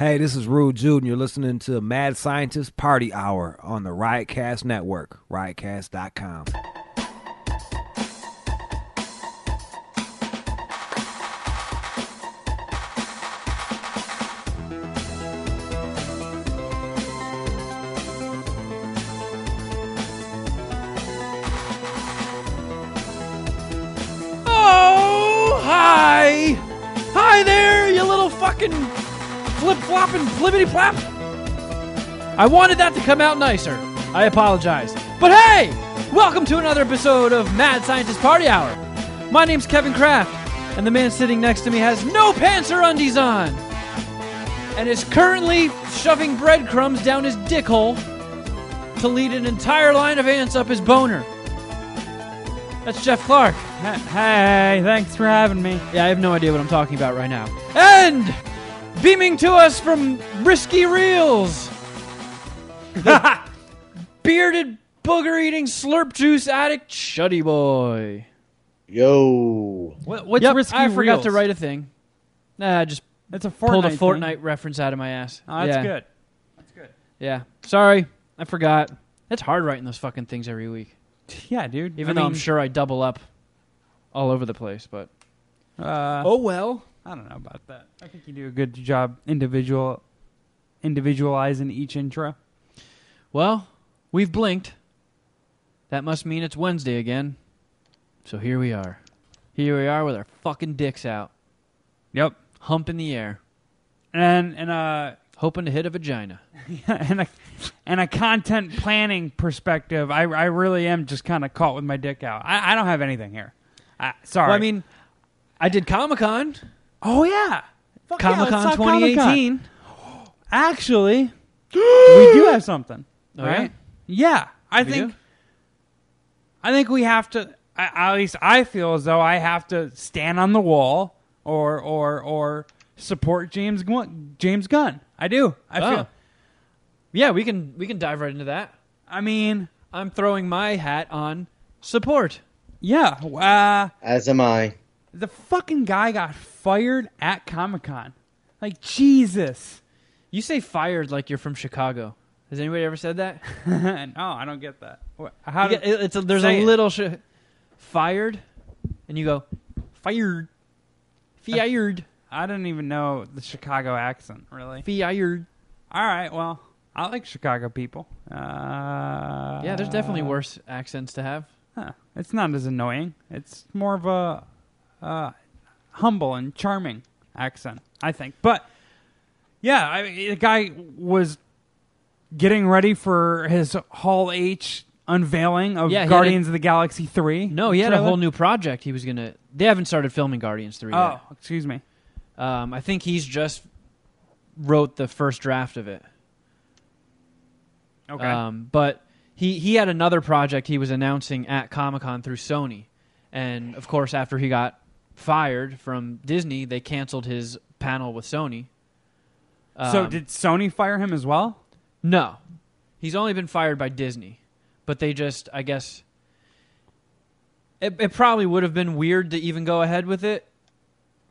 Hey, this is Rude Jude, and you're listening to Mad Scientist Party Hour on the Riotcast Network, riotcast.com. Oh, hi! Hi there, you little fucking flip flopping flippity flap! I wanted that to come out nicer. I apologize. But hey! Welcome to another episode of Mad Scientist Party Hour. My name's Kevin Kraft, and the man sitting next to me has no pants or undies on, and is currently shoving breadcrumbs down his dick hole to lead an entire line of ants up his boner. That's Jeff Clark. Hey, thanks for having me. Yeah, I have no idea what I'm talking about right now. And beaming to us from Risky Reels, the bearded booger eating slurp juice addict Shuddy Boy. Yo. What, what's Yep, risky I forgot Reels? to write a thing. Nah, I just It's a Fortnite. pulled a thing. Fortnite reference out of my ass. Oh, that's yeah. good. That's good. Yeah, sorry, I forgot. It's hard writing those fucking things every week. Yeah, dude. Even I though I'm sure I double up all over the place, but Uh, oh well. I don't know about that. I think you do a good job individual individualizing each intro. Well, we've blinked. That must mean it's Wednesday again. So here we are. Here we are with our fucking dicks out, Yep. hump in the air, And and uh hoping to hit a vagina. and a and a content planning perspective, I I really am just kind of caught with my dick out. I, I don't have anything here. I, sorry. Well, I mean, I did Comic Con, oh yeah, Fuck yeah, Comic let's Con talk Comic-Con. 2018. Actually, we do have something. Oh, right? Yeah, I We think do? I think we have to. I, at least I feel as though I have to stand on the wall or or or support James Gunn. James Gunn. I do. I Oh. feel. Yeah, we can we can dive right into that. I mean, I'm throwing my hat on support. yeah. Uh, As am I. the fucking guy got fired at Comic Con. Like Jesus. You say fired like you're from Chicago. Has anybody ever said that? no, I don't get that. How You did, get- it's a, there's a little sh- fired, and you go fired, fired, I didn't even know the Chicago accent. Really. fired. All right. Well, I like Chicago people. Uh, Yeah, there's definitely worse accents to have. Huh. It's not as annoying. It's more of a uh, humble and charming accent, I think. But yeah, I mean, the guy was getting ready for his Hall H unveiling of Yeah, he Guardians of the Galaxy Three. No, he had a trailer. whole new project. He was gonna. They haven't started filming Guardians three Oh, excuse me. Um, I think he's just wrote the first draft of it. Okay. Um, but he he had another project he was announcing at Comic Con through Sony, and of course, after he got fired from Disney, they canceled his panel with Sony. so Um, did Sony fire him as well? No. He's only been fired by Disney. But they just, I guess. It, it probably would have been weird to even go ahead with it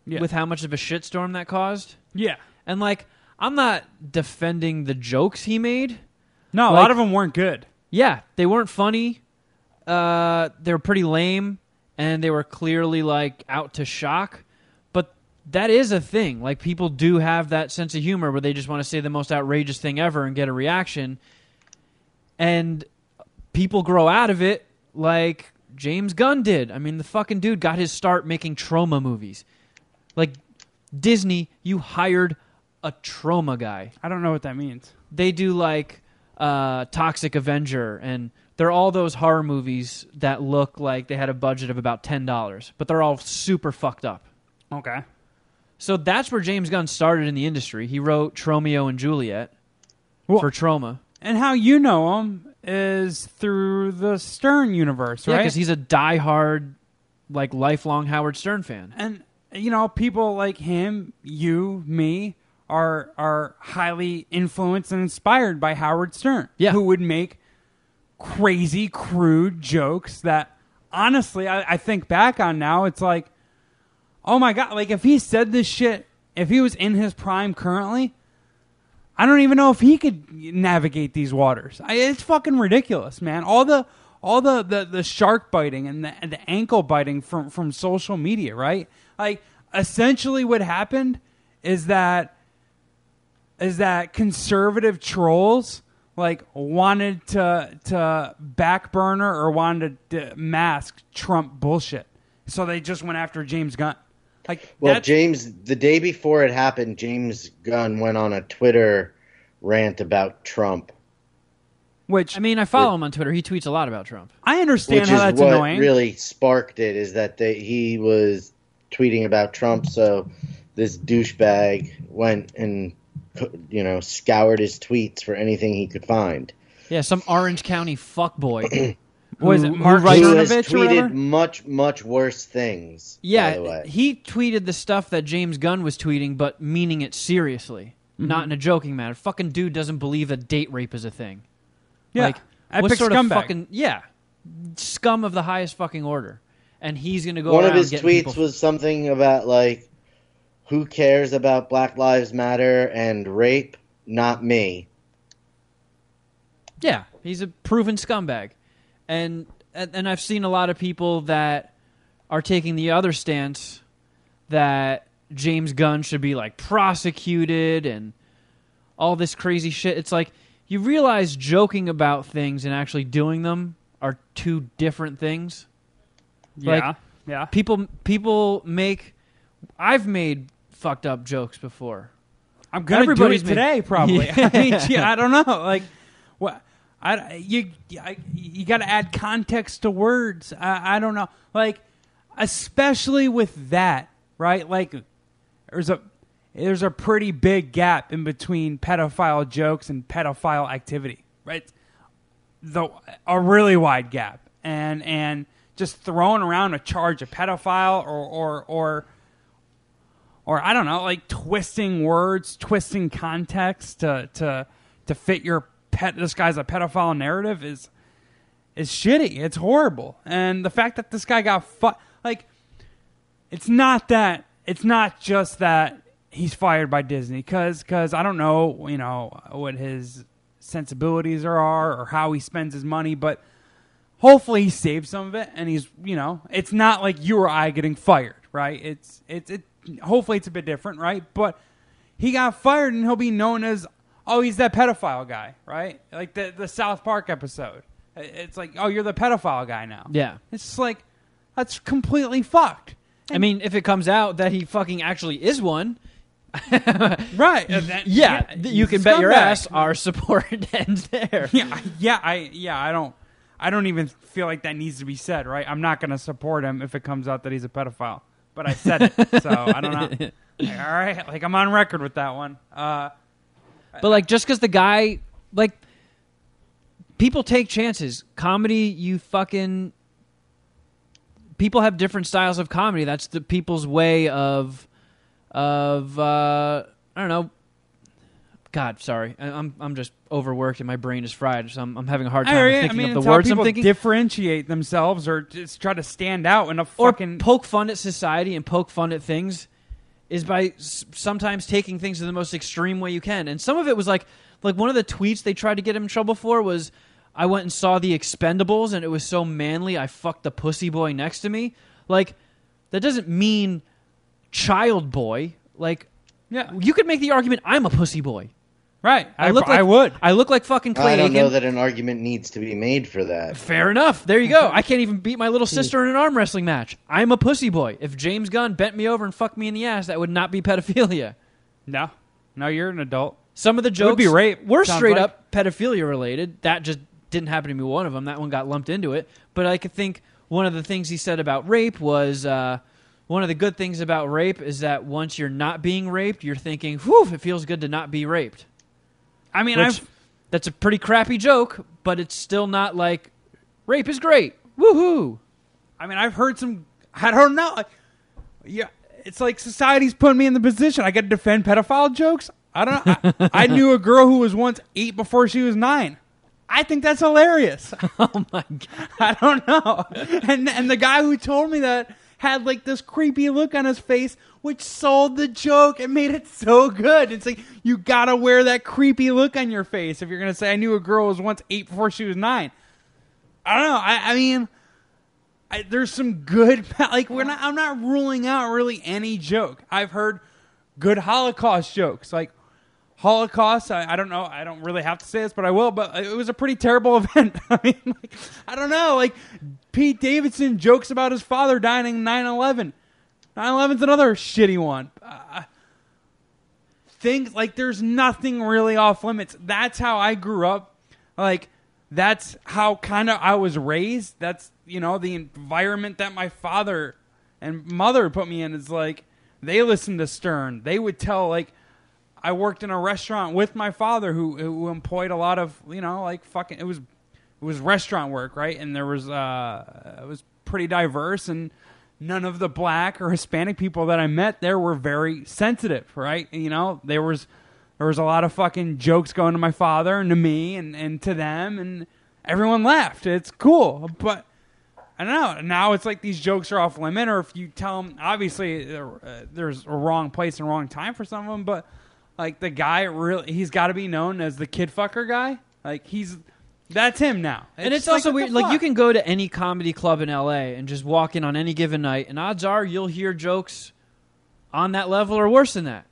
Yeah. with how much of a shitstorm that caused. yeah. And, like, I'm not defending the jokes he made. No, a lot of them weren't good. Yeah, they weren't funny. Uh, they were pretty lame. And they were clearly, like, out to shock. But that is a thing. Like, people do have that sense of humor where they just want to say the most outrageous thing ever and get a reaction. and people grow out of it like James Gunn did. I mean, the fucking dude got his start making Troma movies. Like Disney, you hired a Troma guy. I don't know what that means. They do like uh, Toxic Avenger, and they're all those horror movies that look like they had a budget of about ten dollars, but they're all super fucked up. Okay. So that's where James Gunn started in the industry. He wrote Tromeo and Juliet Well- for Troma. And how you know him is through the Stern universe, Yeah, right? because he's a diehard, like lifelong Howard Stern fan. and you know people like him, you, me, are are highly influenced and inspired by Howard Stern. Yeah. who would make crazy, crude jokes that honestly I, I think back on now. It's like, oh my god! Like if he said this shit, if he was in his prime currently, I don't even know if he could navigate these waters. I, it's fucking ridiculous, man. All the all the, the, the shark biting and the, and the ankle biting from from social media, right? Like essentially, what happened is that is that conservative trolls like wanted to to backburner or wanted to mask Trump bullshit, so they just went after James Gunn. Like Well, that's- James, the day before it happened, James Gunn went on a Twitter rant about Trump, which I mean, I follow him on Twitter. He tweets a lot about Trump. I understand which how is that's what annoying. really sparked it. Is that they, he was tweeting about Trump, so this douchebag went and you know scoured his tweets for anything he could find. Yeah, some Orange County fuckboy. Was it who- who Mark writes- Who has Cernovich or whatever? tweeted much, much worse things. by the Yeah, way. he tweeted the stuff that James Gunn was tweeting, but meaning it seriously, Mm-hmm. not in a joking manner. Fucking dude doesn't believe that date rape is a thing. Yeah, like what sort scumbag. of fucking yeah, scum of the highest fucking order. And he's gonna go One around of his tweets people- was something about like, "Who cares about Black Lives Matter and rape? Not me." Yeah, he's a proven scumbag, and and and I've seen a lot of people that are taking the other stance that James Gunn should be like prosecuted and all this crazy shit. It's like you realize joking about things and actually doing them are two different things. Yeah, like- yeah. People people make I've made fucked up jokes before. I'm gonna Everybody's do it today, probably. Yeah. I mean, gee, I don't know. Like, what? I you I, you got to add context to words. I, I don't know. Like, especially with that, right? Like, there's a there's a pretty big gap in between pedophile jokes and pedophile activity, right? The a really wide gap, and and just throwing around a charge of pedophile or or or or I don't know, like twisting words, twisting context to to to fit your pet. This guy's a pedophile narrative is is shitty. It's horrible, and the fact that this guy got fu- like, it's not that. It's not just that he's fired by Disney because because I don't know you know what his sensibilities are or how he spends his money, but hopefully he saved some of it and he's you know it's not like you or I getting fired, right? It's it's it hopefully it's a bit different, right? But he got fired and he'll be known as oh he's that pedophile guy, right? Like the the South Park episode. It's like oh you're the pedophile guy now. Yeah. It's just like that's completely fucked. I mean, if it comes out that he fucking actually is one, Right. and that- yeah, th- you can bet your ass our support ends there. Yeah, yeah, I yeah, I don't I don't even feel like that needs to be said, right? I'm not going to support him if it comes out that he's a pedophile. But I said it, so I don't know. Like, all right, like I'm on record with that one. Uh, But like, just because the guy, like, people take chances. Comedy, you fucking. People have different styles of comedy. That's the people's way of, of uh, I don't know. God, sorry, I- I'm I'm just overworked and my brain is fried, so I'm, I'm having a hard time I, I thinking mean, of the words I'm people thinking. differentiate themselves or just try to stand out in a or fucking. poke fun at society and poke fun at things is by s- sometimes taking things to the most extreme way you can. And some of it was like like one of the tweets they tried to get him in trouble for was I went and saw the Expendables and it was so manly I fucked the pussy boy next to me. Like that doesn't mean child boy. Like yeah, you could make the argument I'm a pussy boy. Right. I, look like I would. I look like fucking Clay I don't know that an argument needs to be made for that. Fair enough. There you go. I can't even beat my little sister in an arm wrestling match. I'm a pussy boy. If James Gunn bent me over and fucked me in the ass, that would not be pedophilia. No, no, you're an adult. Some of the jokes would be rape, were sounds straight like. up pedophilia related. That just didn't happen to be one of them. That one got lumped into it. But I could think one of the things he said about rape was uh, one of the good things about rape is that once you're not being raped, you're thinking, whew, it feels good to not be raped. I mean, Which, I've that's a pretty crappy joke, but it's still not like rape is great. Woohoo! I mean, I've heard some. I don't know. Yeah, it's like society's putting me in the position. I got to defend pedophile jokes. I don't know. I, I knew a girl who was once eight before she was nine. I think that's hilarious. Oh my god! I don't know. And and the guy who told me that had like this creepy look on his face which sold the joke and made it so good. It's like you gotta wear that creepy look on your face if you're gonna say I knew a girl was once eight before she was nine. I don't know. I, I mean, I, there's some good like we're not. I'm not ruling out really any joke. I've heard good Holocaust jokes like. Holocaust. I, I don't know. I don't really have to say this, but I will. But it was a pretty terrible event. I mean, like, I don't know. Like Pete Davidson jokes about his father dying in 9/11. 9/11's another shitty one. Uh, things like there's nothing really off limits. That's how I grew up. Like that's how kind of I was raised. That's you know the environment that my father and mother put me in is like they listened to Stern. They would tell like I worked in a restaurant with my father who who employed a lot of you know like fucking it was it was restaurant work right and there was uh it was pretty diverse and none of the black or Hispanic people that I met there were very sensitive right you know there was there was a lot of fucking jokes going to my father and to me and and to them and everyone laughed it's cool but I don't know. Now it's like these jokes are off limit, or if you tell them, obviously uh, there's a wrong place and wrong time for some of them, but like the guy really, he's got to be known as the kid fucker guy. Like he's that's him now. and it's also weird. Like you can go to any comedy club in LA and just walk in on any given night, and odds are you'll hear jokes on that level or worse than that.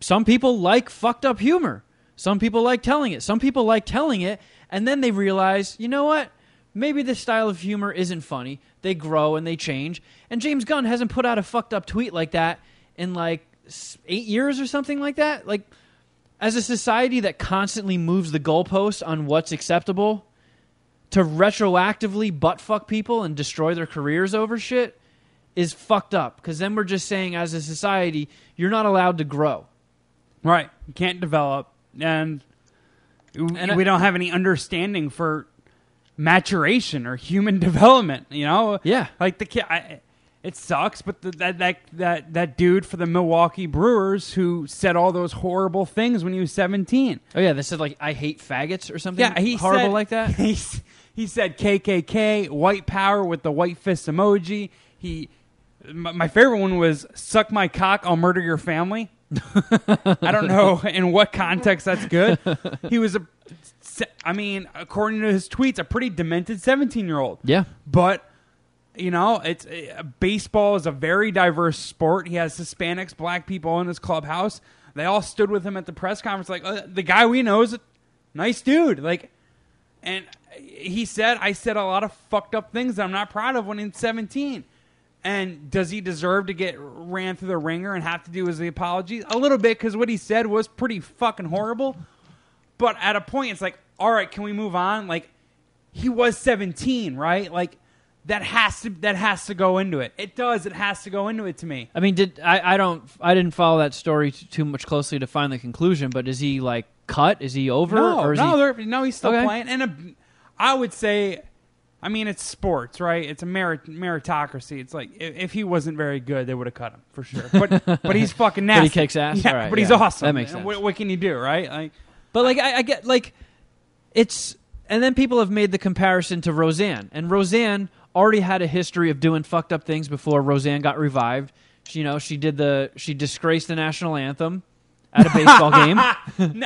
Some people like fucked up humor. Some people like telling it. Some people like telling it, and then they realize, you know what? Maybe this style of humor isn't funny. They grow and they change. And James Gunn hasn't put out a fucked up tweet like that in like s- eight years or something like that. Like, as a society that constantly moves the goalpost on what's acceptable, to retroactively butt fuck people and destroy their careers over shit is fucked up. Because then we're just saying, as a society, you're not allowed to grow. right, you can't develop, and, And and I- we don't have any understanding for maturation or human development. You know, Yeah. like the kid. I, it sucks, but the, that that that that dude for the Milwaukee Brewers who said all those horrible things when he was seventeen. Oh yeah, they said like I hate faggots or something. Yeah, he horrible said- like that. He, he said KKK, white power with the white fist emoji. He, my, my favorite one was "suck my cock, I'll murder your family." I don't know in what context that's good. He was a I mean, according to his tweets, a pretty demented seventeen-year-old. Yeah, But you know, it's uh, baseball is a very diverse sport. He has Hispanics, black people in his clubhouse. They all stood with him at the press conference, like uh, the guy we know is a nice dude. Like, and he said, "I said a lot of fucked up things that I'm not proud of when he's 17." And does he deserve to get ran through the ringer and have to do his apologies? A little bit, because what he said was pretty fucking horrible. But at a point, it's like, all right, can we move on? Like, he was 17, right? Like, that has to that has to go into it. It does. It has to go into it to me. I mean, did I? I don't. I didn't follow that story t- too much closely to find the conclusion. But is he like cut? Is he over? No, or is no, he, no, he's still Okay. playing. And a, I would say, I mean, it's sports, right? It's a merit, meritocracy. It's like if, if he wasn't very good, they would have cut him for sure. But but he's fucking But nasty. he kicks ass? Yeah, right, but he's awesome. That makes sense. What, what can you do, right? Like, But like I, I get like it's and then people have made the comparison to Roseanne, and Roseanne already had a history of doing fucked up things before Roseanne got revived. She, you know, she did the she disgraced the national anthem at a baseball game.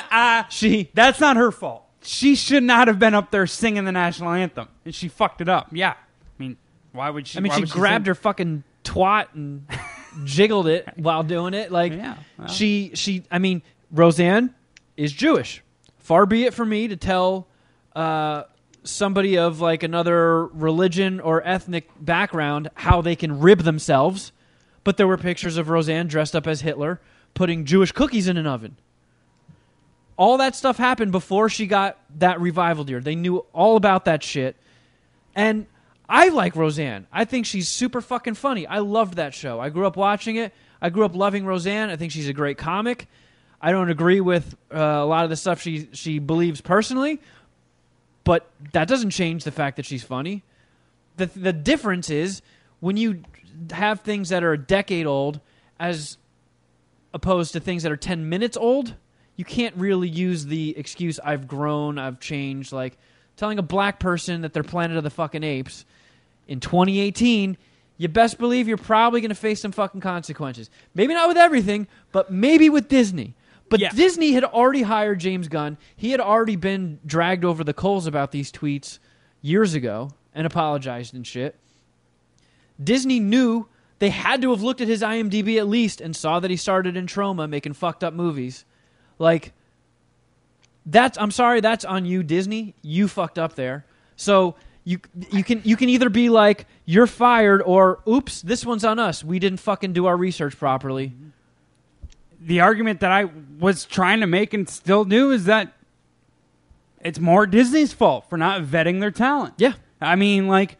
uh, She that's not her fault. She should not have been up there singing the national anthem, and she fucked it up. Yeah, I mean, why would she? I mean, she grabbed sing- her fucking twat and jiggled it while doing it. Like Yeah, well. she, she. I mean, Roseanne is Jewish. Far be it from me to tell uh, somebody of like another religion or ethnic background how they can rib themselves. But there were pictures of Roseanne dressed up as Hitler putting Jewish cookies in an oven. All that stuff happened before she got that revival deer. They knew all about that shit. And I like Roseanne. I think she's super fucking funny. I loved that show. I grew up watching it. I grew up loving Roseanne. I think she's a great comic. I don't agree with uh, a lot of the stuff she she believes personally, but that doesn't change the fact that she's funny. The the difference is when you have things that are a decade old as opposed to things that are 10 minutes old, you can't really use the excuse I've grown, I've changed like telling a black person that they're Planet of the fucking Apes in 2018 you best believe you're probably going to face some fucking consequences. Maybe not with everything, but maybe with Disney. But Yeah. Disney had already hired James Gunn. He had already been dragged over the coals about these tweets years ago and apologized and shit. Disney knew they had to have looked at his IMDb at least and saw that he started in Troma making fucked up movies. Like that's I'm sorry, that's on you, Disney. You fucked up there. So you you can you can either be like you're fired or oops, this one's on us. We didn't fucking do our research properly. The argument that I was trying to make and still do is that it's more Disney's fault for not vetting their talent. Yeah. I mean, like,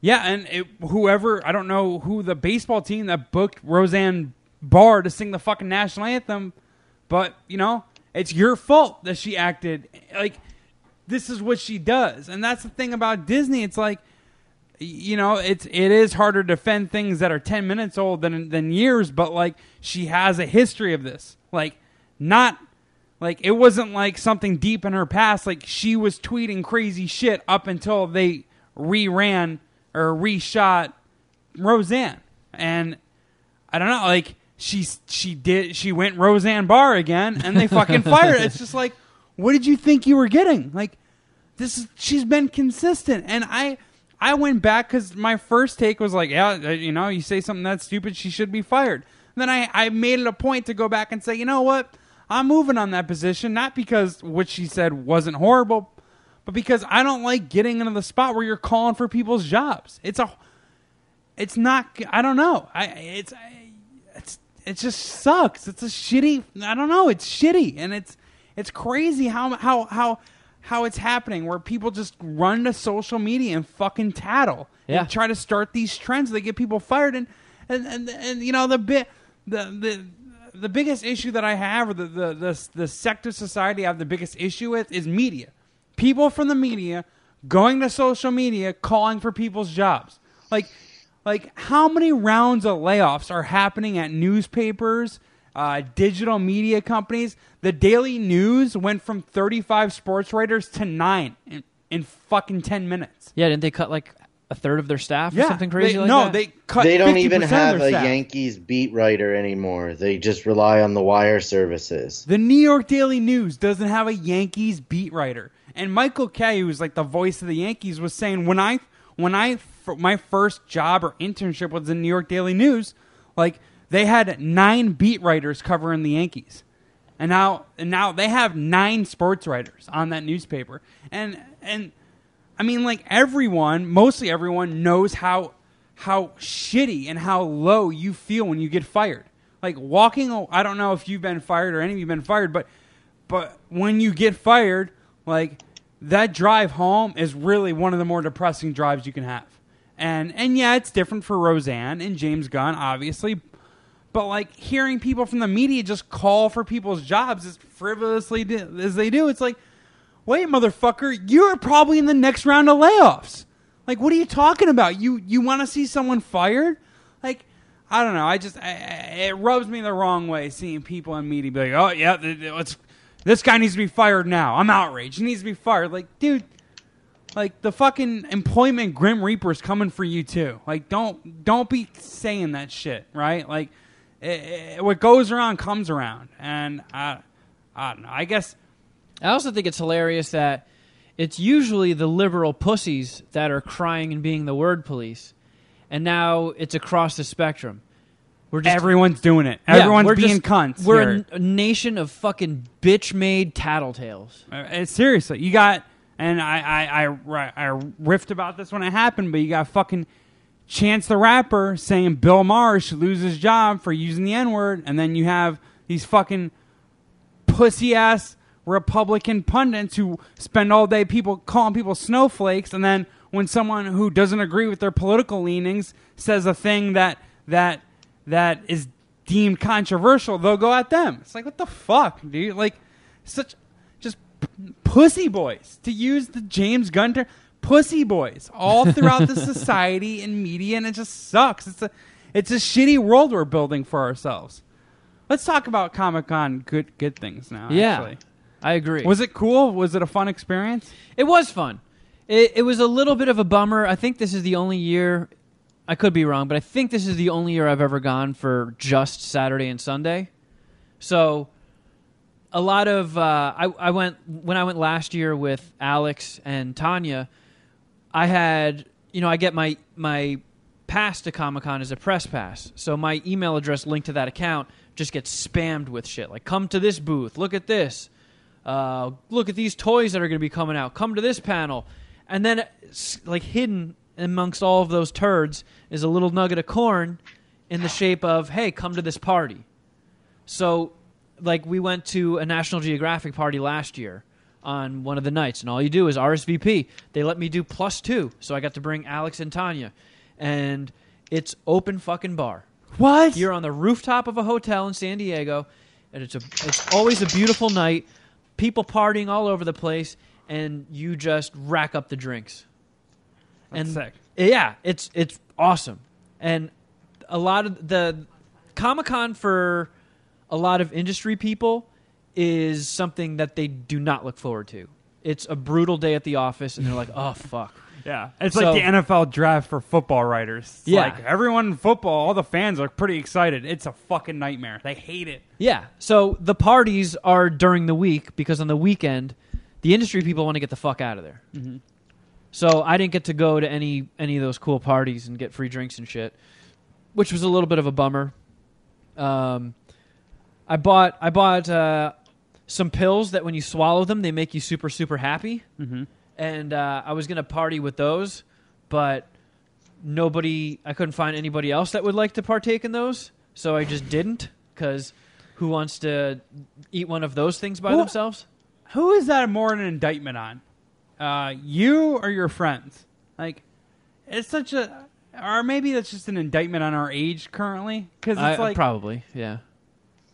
yeah, and it, whoever I don't know who the baseball team that booked Roseanne Barr to sing the fucking national anthem, but you know, it's your fault that she acted like this is what she does, and that's the thing about Disney. It's like you know, it's it is harder to defend things that are ten minutes old than than years, but like she has a history of this. Like not like it wasn't like something deep in her past. Like she was tweeting crazy shit up until they reran or reshot Roseanne. And I don't know, like she she did she went Roseanne Barr again and they fucking fired her. It's just like what did you think you were getting? Like this is she's been consistent and I I went back cuz my first take was like, yeah, uh, you know, you say something that's stupid, she should be fired. then I I made it a point to go back and say, "You know what? I'm moving on that position not because what she said wasn't horrible, but because I don't like getting into the spot where you're calling for people's jobs. It's a it's not I don't know. I it's it's it just sucks. It's a shitty I don't know, it's shitty and it's it's crazy how how how how it's happening where people just run to social media and fucking tattle Yeah. and try to start these trends that get people fired and and and, and you know the bit the the the biggest issue that I have or the, the the the sector society I have the biggest issue with is media. People from the media going to social media calling for people's jobs. Like like how many rounds of layoffs are happening at newspapers, uh, digital media companies? The Daily News went from 35 sports writers to 9 in, in fucking 10 minutes. Yeah, didn't they cut like a third of their staff or something crazy they, like no, that? they cut they don't 50% even have a staff. Yankees beat writer anymore. They just rely on the wire services. The New York Daily News doesn't have a Yankees beat writer, and Michael Kay, who's like the voice of the Yankees, was saying when I when I f- my first job or internship was in New York Daily News, like they had nine beat writers covering the Yankees, and now and now they have nine sports writers on that newspaper, and and I mean like everyone, mostly everyone knows how how shitty and how low you feel when you get fired. Like walking, I don't know if you've been fired or any of you've been fired, but but when you get fired, like that drive home is really one of the more depressing drives you can have. And and yeah, it's different for Roseanne and James Gunn, obviously. But like hearing people from the media just call for people's jobs as frivolously as they do, it's like, wait, motherfucker, you're probably in the next round of layoffs. Like, what are you talking about? You you want to see someone fired? Like, I don't know. I just I, it rubs me the wrong way seeing people in media be like, oh yeah, let's this guy needs to be fired now. I'm outraged. He needs to be fired. Like, dude, like the fucking employment grim reaper's coming for you too. Like, don't don't be saying that shit, right? Like, eh, eh, what goes around comes around, and I I don't know. I guess I also think it's hilarious that it's usually the liberal pussies that are crying and being the word police, and now it's across the spectrum. We're just everyone's doing it. Yeah, Everyone's we're being just- cunts. We're a, a nation of fucking bitch-made tattletales. Uh, uh, seriously, you got, and I, I, I, I riffed about this when it happened, but you got fucking Chance the Rapper saying Bill Maher should lose his job for using the N word, and then you have these fucking pussy ass Republican pundits who spend all day people calling people snowflakes, and then when someone who doesn't agree with their political leanings says a thing that that that is deemed controversial, they'll go at them. It's like what the fuck, dude? Like such just p- pussy boys to use the James Gunn term. Pussy boys all throughout the society and media, and it just sucks. It's a it's a shitty world we're building for ourselves. Let's talk about Comic Con good good things now. Yeah, actually. I agree. Was it cool? Was it a fun experience? It was fun. It, it was a little bit of a bummer. I think this is the only year I could be wrong, but I think this is the only year I've ever gone for just Saturday and Sunday. So a lot of uh, I, I went when I went last year with Alex and Tanya. I had you know I get my my pass to Comic Con as a press pass, so my email address linked to that account just gets spammed with shit. Like come to this booth, look at this, uh, look at these toys that are going to be coming out, come to this panel, and then like hidden amongst all of those turds is a little nugget of corn in the shape of hey come to this party. So, like, we went to a National Geographic party last year on one of the nights, and all you do is RSVP. They let me do plus two, so I got to bring Alex and Tanya, and it's open fucking bar. What? You're on the rooftop of a hotel in San Diego, and it's a it's always a beautiful night. People partying all over the place, and you just rack up the drinks. That's and sick. yeah, it's it's awesome, and a lot of the Comic Con for a lot of industry people is something that they do not look forward to. It's a brutal day at the office, and they're like, "Oh fuck." Yeah, it's So- like the NFL draft for football writers. It's Yeah. like everyone in football, all the fans are pretty excited. It's a fucking nightmare. They hate it. Yeah. So the parties are during the week because on the weekend, the industry people want to get the fuck out of there. Mm-hmm. So I didn't get to go to any any of those cool parties and get free drinks and shit, which was a little bit of a bummer. Um, I bought I bought uh, some pills that when you swallow them, they make you super super happy, Mm-hmm. and uh, I was gonna party with those, but nobody I couldn't find anybody else that would like to partake in those, so I just didn't because who wants to eat one of those things by Who- themselves? Who is that more an indictment on? Uh, you or your friends? Like, it's such a, or maybe that's just an indictment on our age currently. Because it's I, like, probably yeah.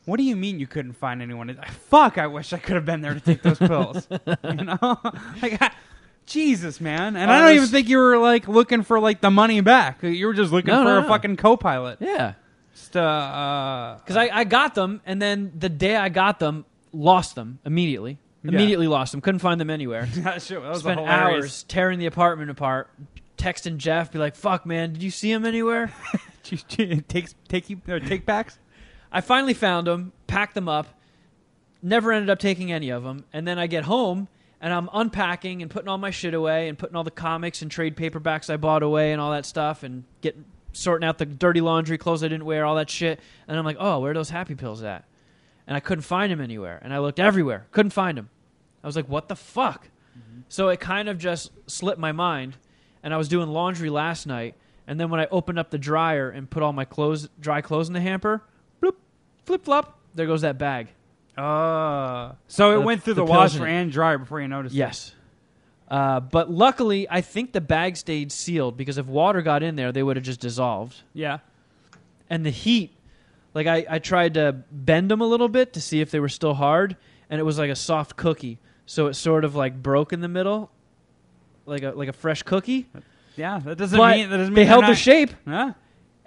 What do you mean you couldn't find anyone? Fuck! I wish I could have been there to take those pills. you know, like, I- Jesus, man. And I Uh, don't even think you were like looking for like the money back. You were just looking No, for no, a no. fucking co-pilot. Yeah. Just, uh, uh, Because I, I got them, and then the day I got them, lost them immediately. Yeah. Immediately lost them. Couldn't find them anywhere. that shit, that was Spent hilarious. hours tearing the apartment apart, texting Jeff, be like, "Fuck, man, did you see him anywhere?" takes take you or take backs. I finally found them, packed them up, never ended up taking any of them, and then I get home and I'm unpacking and putting all my shit away and putting all the comics and trade paperbacks I bought away and all that stuff and getting sorting out the dirty laundry clothes I didn't wear, all that shit. And I'm like, "Oh, where are those happy pills at?" And I couldn't find them anywhere. And I looked everywhere, couldn't find them. I was like, "What the fuck?" Mm-hmm. So it kind of just slipped my mind, and I was doing laundry last night, and then when I opened up the dryer and put all my clothes, dry clothes in the hamper, flip flop, there goes that bag. Uh, so it The- went through the the, pills washer in it. and dryer before you noticed. it. Yes. Uh, but luckily, I think the bag stayed sealed because if water got in there, they would have just dissolved. Yeah. And the heat, like I, I tried to bend them a little bit to see if they were still hard, and it was like a soft cookie, so it sort of like broke in the middle, like a like a fresh cookie. Yeah. That doesn't But mean that doesn't mean they they're held their not- shape. Yeah.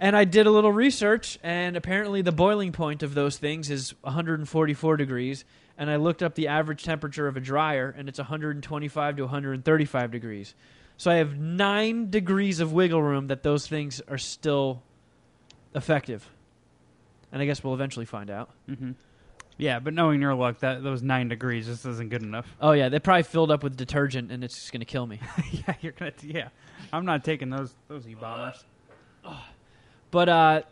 And I did a little research, and apparently the boiling point of those things is 144 degrees. And I looked up the average temperature of a dryer, and it's 125 to 135 degrees. So I have nine degrees of wiggle room that those things are still effective. And I guess we'll eventually find out. hmm Yeah, but knowing your luck, that those nine degrees just isn't good enough. Oh yeah, they probably filled up with detergent, and it's just gonna kill me. yeah, you're gonna. Yeah, I'm not taking those those e bombers. But uh,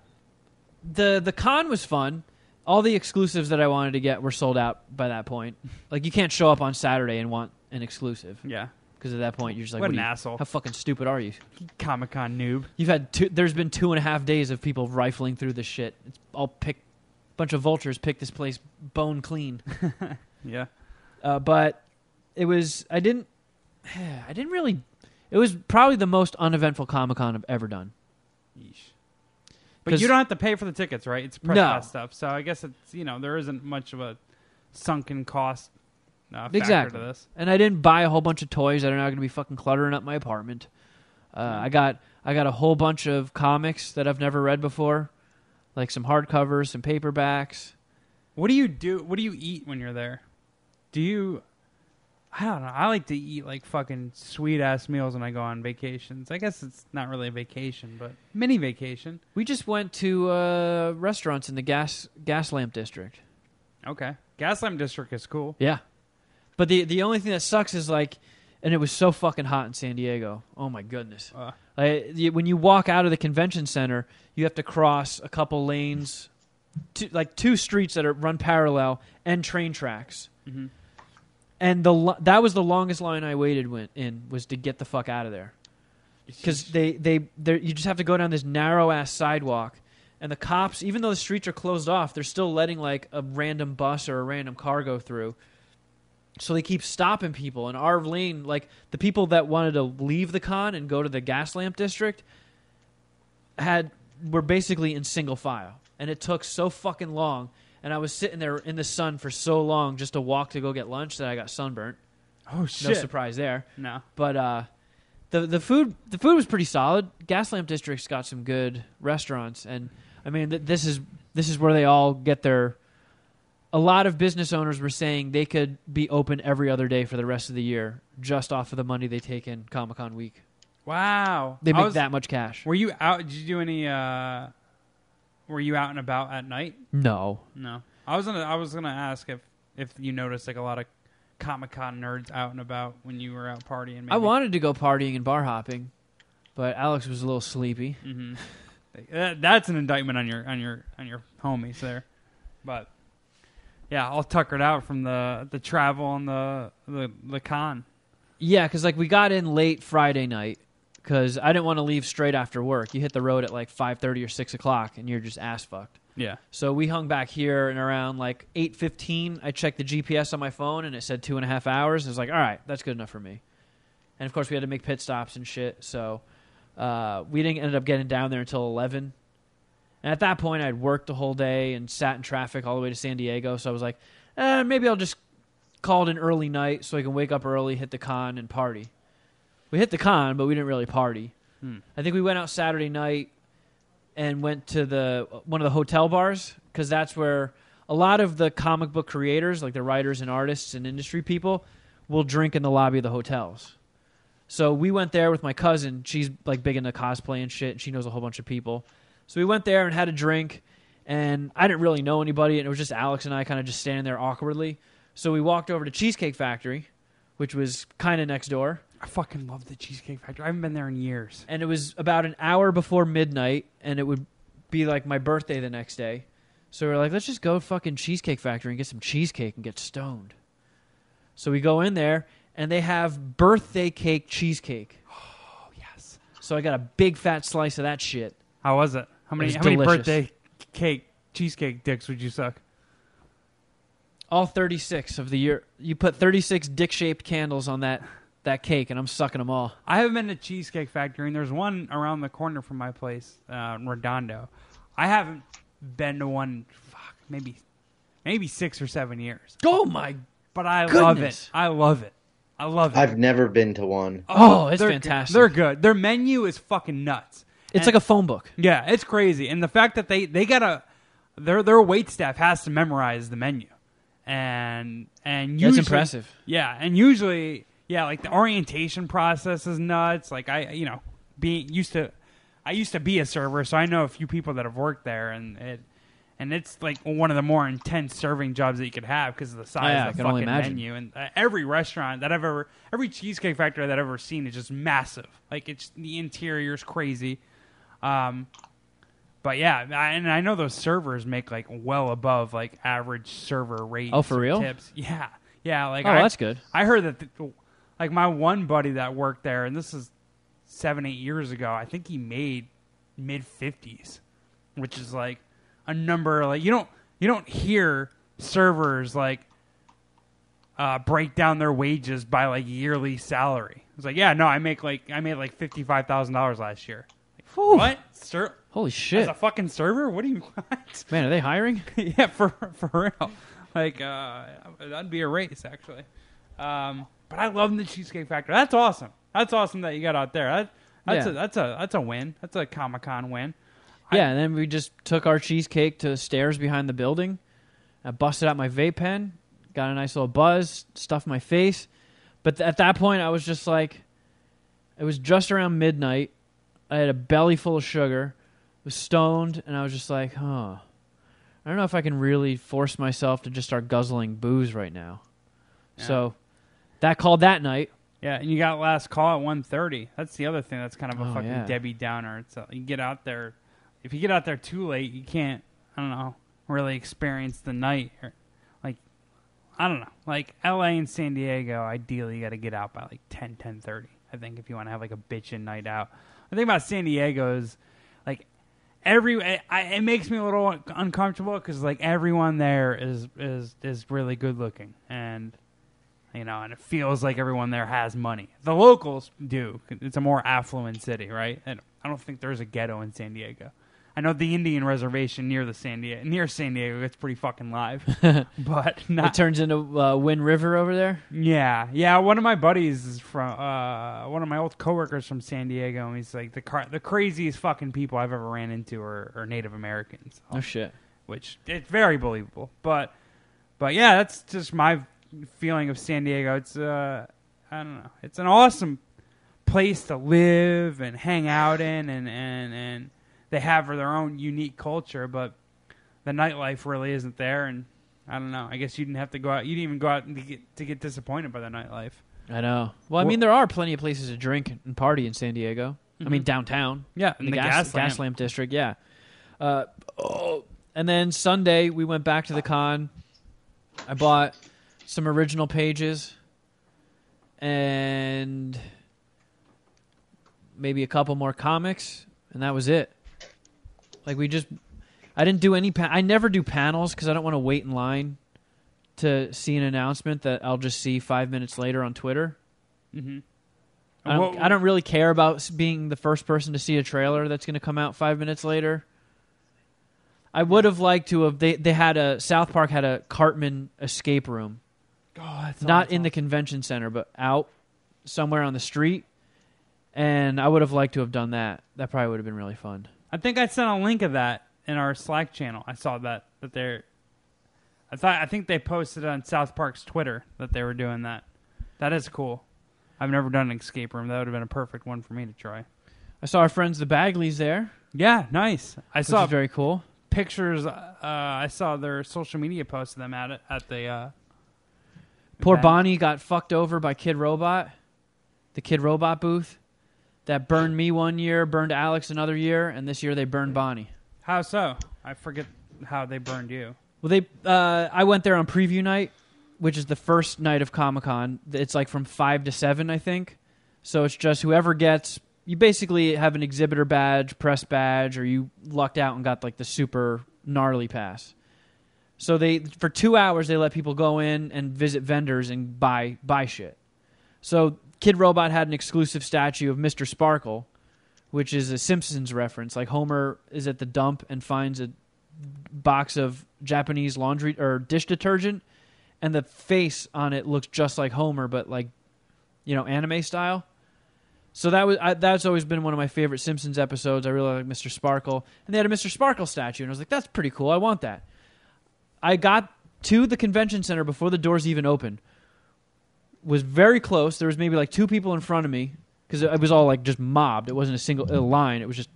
the the con was fun. All the exclusives that I wanted to get were sold out by that point. Like you can't show up on Saturday and want an exclusive Yeah, because at that point you're just like, what what an you- asshole, How fucking stupid are you? Comic Con noob. You've had two, there's been two and a half days of people rifling through this shit. It's all pick bunch of vultures pick this place bone clean. Yeah, Uh, but it was I didn't I didn't really. It was probably the most uneventful Comic Con I've ever done. Yeesh. But you don't have to pay for the tickets, right? It's press No. pass stuff. So I guess it's you know there isn't much of a sunken cost uh, factor Exactly. to this. and I didn't buy a whole bunch of toys that are now going to be fucking cluttering up my apartment. Uh, I got I got a whole bunch of comics that I've never read before, like some hardcovers, some paperbacks. What do you do? What do you eat when you're there? Do you I don't know. I like to eat like fucking sweet ass meals when I go on vacations. I guess it's not really a vacation, but mini vacation. We just went to uh, restaurants in the gas gas lamp district. Okay. Gaslamp District is cool. Yeah, but the the only thing that sucks is like, and it was so fucking hot in San Diego. Oh my goodness! Uh, Like when you walk out of the convention center, you have to cross a couple lanes, two, like two streets that are run parallel and train tracks. mhm. And the that was the longest line I waited went in was to get the fuck out of there because they they they you just have to go down this narrow ass sidewalk, and the cops, even though the streets are closed off, they're still letting like a random bus or a random car go through. So they keep stopping people, and our lane, like the people that wanted to leave the con and go to the gas lamp district, had were basically in single file, and it took so fucking long. And I was sitting there in the sun for so long just to walk to go get lunch that I got sunburnt. Oh shit! No surprise there. No. But uh, the the food the food was pretty solid. Gaslamp District's got some good restaurants, and I mean th- this is this is where they all get their. A lot of business owners were saying they could be open every other day for the rest of the year, just off of the money they take in Comic Con week. Wow. They I make was- that much cash. Were you out? Did you do any? uh Were you out and about at night? No, No. I was gonna. I was gonna ask if if you noticed like a lot of Comic Con nerds out and about when you were out partying. Maybe. I wanted to go partying and bar hopping, but Alex was a little sleepy. hmm That, that's an indictment on your on your on your homies there, but yeah, all tuckered out from the the travel and the the the con. Yeah, because like we got in late Friday night because I didn't want to leave straight after work. You hit the road at like five thirty or six o'clock, and you're just ass fucked. Yeah. So we hung back here, and around like eight fifteen, I checked the GPS on my phone, and it said two and a half hours. I was like, all right, that's good enough for me. And of course, we had to make pit stops and shit. So uh, we didn't end up getting down there until eleven. And at that point, I'd worked the whole day and sat in traffic all the way to San Diego. So I was like, eh, maybe I'll just call it an early night so I can wake up early, hit the con, and party. We hit the con, but we didn't really party. Hmm. I think we went out Saturday night and went to the one of the hotel bars because that's where a lot of the comic book creators, like the writers and artists and industry people, will drink in the lobby of the hotels. So we went there with my cousin. She's like big into cosplay and shit, and she knows a whole bunch of people. So we went there and had a drink, and I didn't really know anybody, and it was just Alex and I kind of just standing there awkwardly. So we walked over to Cheesecake Factory, which was kind of next door. I fucking love the Cheesecake Factory. I haven't been there in years. and it was about an hour before midnight, and it would be like my birthday the next day. So we are like, let's just go fucking Cheesecake Factory and get some cheesecake and get stoned. So we go in there, and they have birthday cake cheesecake. Oh yes. So I got a big fat slice of that shit. How was it? How many was how many delicious. birthday cake cheesecake dicks would you suck? All 36 of the year. You put 36 dick shaped candles on that, that cake, and I'm sucking them all. I haven't been to Cheesecake Factory, and there's one around the corner from my place uh, in Redondo. I haven't been to one. Fuck, maybe maybe six or seven years. Oh my. But I love it. I love it. I love it. I've never been to one. Oh, it's they're fantastic. Good. They're good. Their menu is fucking nuts. It's And- like a phone book. Yeah, it's crazy, and the fact that they they gotta their their wait staff has to memorize the menu, and and That's impressive. Yeah, and usually, yeah, like the orientation process is nuts. Like I, you know, being used to, I used to be a server, so I know a few people that have worked there, and it. And it's like one of the more intense serving jobs that you could have because of the size yeah, of the fucking menu. And uh, every restaurant that I've ever, every cheesecake factory that I've ever seen is just massive. Like it's the interior's crazy. Um, but yeah, I, and I know those servers make like well above like average server rates. Oh, for real? Tips. Yeah, yeah. Like Oh, I, that's good. I heard that, the, like my one buddy that worked there, and this is seven, eight years ago. I think he made mid fifties, which is like a number like you don't you don't hear servers like uh, break down their wages by like yearly salary. It's like, yeah, no, I make like I made like fifty five thousand dollars last year. What? Sir, Holy as shit. a fucking server? What do you want? Man, are they hiring? yeah, for for real. Like uh, that'd be a race actually. Um, but I love the Cheesecake Factory. That's awesome. That's awesome that you got out there. That, that's Yeah. a that's a that's a win. That's a Comic Con win. Yeah, and then we just took our cheesecake to the stairs behind the building. I busted out my vape pen, got a nice little buzz, stuffed my face. But th- at that point, I was just like, it was just around midnight. I had a belly full of sugar, was stoned, and I was just like, huh. I don't know if I can really force myself to just start guzzling booze right now. Yeah. So that called that night. Yeah, and you got last call at 1.30. That's the other thing that's kind of a Oh, fucking yeah. Debbie Downer. It's uh you get out there. If you get out there too late, you can't. I don't know. Really experience the night. Or, like, I don't know. Like L.A. and San Diego, ideally you got to get out by like 10, 10.30, I think if you want to have like a bitchin' night out. The thing about San Diego is like every I, I, it makes me a little uncomfortable because like everyone there is is is really good looking and you know and it feels like everyone there has money the locals do it's a more affluent city right and i don't think there's a ghetto in san diego i know the indian reservation near the san diego near san diego it's pretty fucking live but It turns into uh, Wind River over there. yeah, yeah. One of my buddies is from uh, one of my old coworkers from San Diego, and he's like the car- the craziest fucking people I've ever ran into are, are Native Americans, Oh shit. which it's very believable. But but yeah, that's just my feeling of San Diego. It's uh, I don't know, it's an awesome place to live and hang out in, and and and they have their own unique culture, but the nightlife really isn't there, and. I don't know. I guess you didn't have to go out. You didn't even go out to get to get disappointed by the nightlife. I know. Well, I mean, there are plenty of places to drink and party in San Diego. I mean, Mhm. downtown. Yeah, in in the, the gas, gas lamp. lamp district. Yeah. Uh, oh. And then Sunday we went back to the con. I bought some original pages and maybe a couple more comics, and that was it. Like we just, I didn't do any. Pa- I never do panels because I don't want to wait in line to see an announcement that I'll just see five minutes later on Twitter. Mm-hmm. I don't, I don't really care about being the first person to see a trailer that's going to come out five minutes later. I would have liked to have. They they had a South Park had a Cartman escape room, Oh, not in the convention center, but out somewhere on the street. And I would have liked to have done that. That probably would have been really fun. I think I sent a link of that in our Slack channel. I saw that that they're. I thought I think they posted on South Park's Twitter that they were doing that. That is cool. I've never done an escape room. That would have been a perfect one for me to try. I saw our friends the Bagleys there, Yeah, nice. I saw very cool. pictures. Uh, I saw their social media posts of them at it at the. Uh, Poor. Bonnie got fucked over by Kid Robot, the Kid Robot booth. That burned me one year, burned Alex another year, and this year they burned Bonnie. How so? I forget how they burned you. Well, they uh, I went there on preview night, which is the first night of Comic Con. It's like from five to seven, I think. So it's just whoever gets. You basically have an exhibitor badge, press badge, or you lucked out and got like the super gnarly pass. So they for two hours they let people go in and visit vendors and buy buy shit. So Kid Robot had an exclusive statue of Mr. Sparkle, which is a Simpsons reference. Like Homer is at the dump and finds a box of Japanese laundry or dish detergent, and the face on it looks just like Homer, but like you know anime style. So that was I, that's always been one of my favorite Simpsons episodes. I really like Mr. Sparkle, and they had a Mr. Sparkle statue, and I was like, that's pretty cool. I want that. I got to the convention center before the doors even opened. Was very close. There was maybe like two people in front of me because it was all like just mobbed. It wasn't a single a line. It was just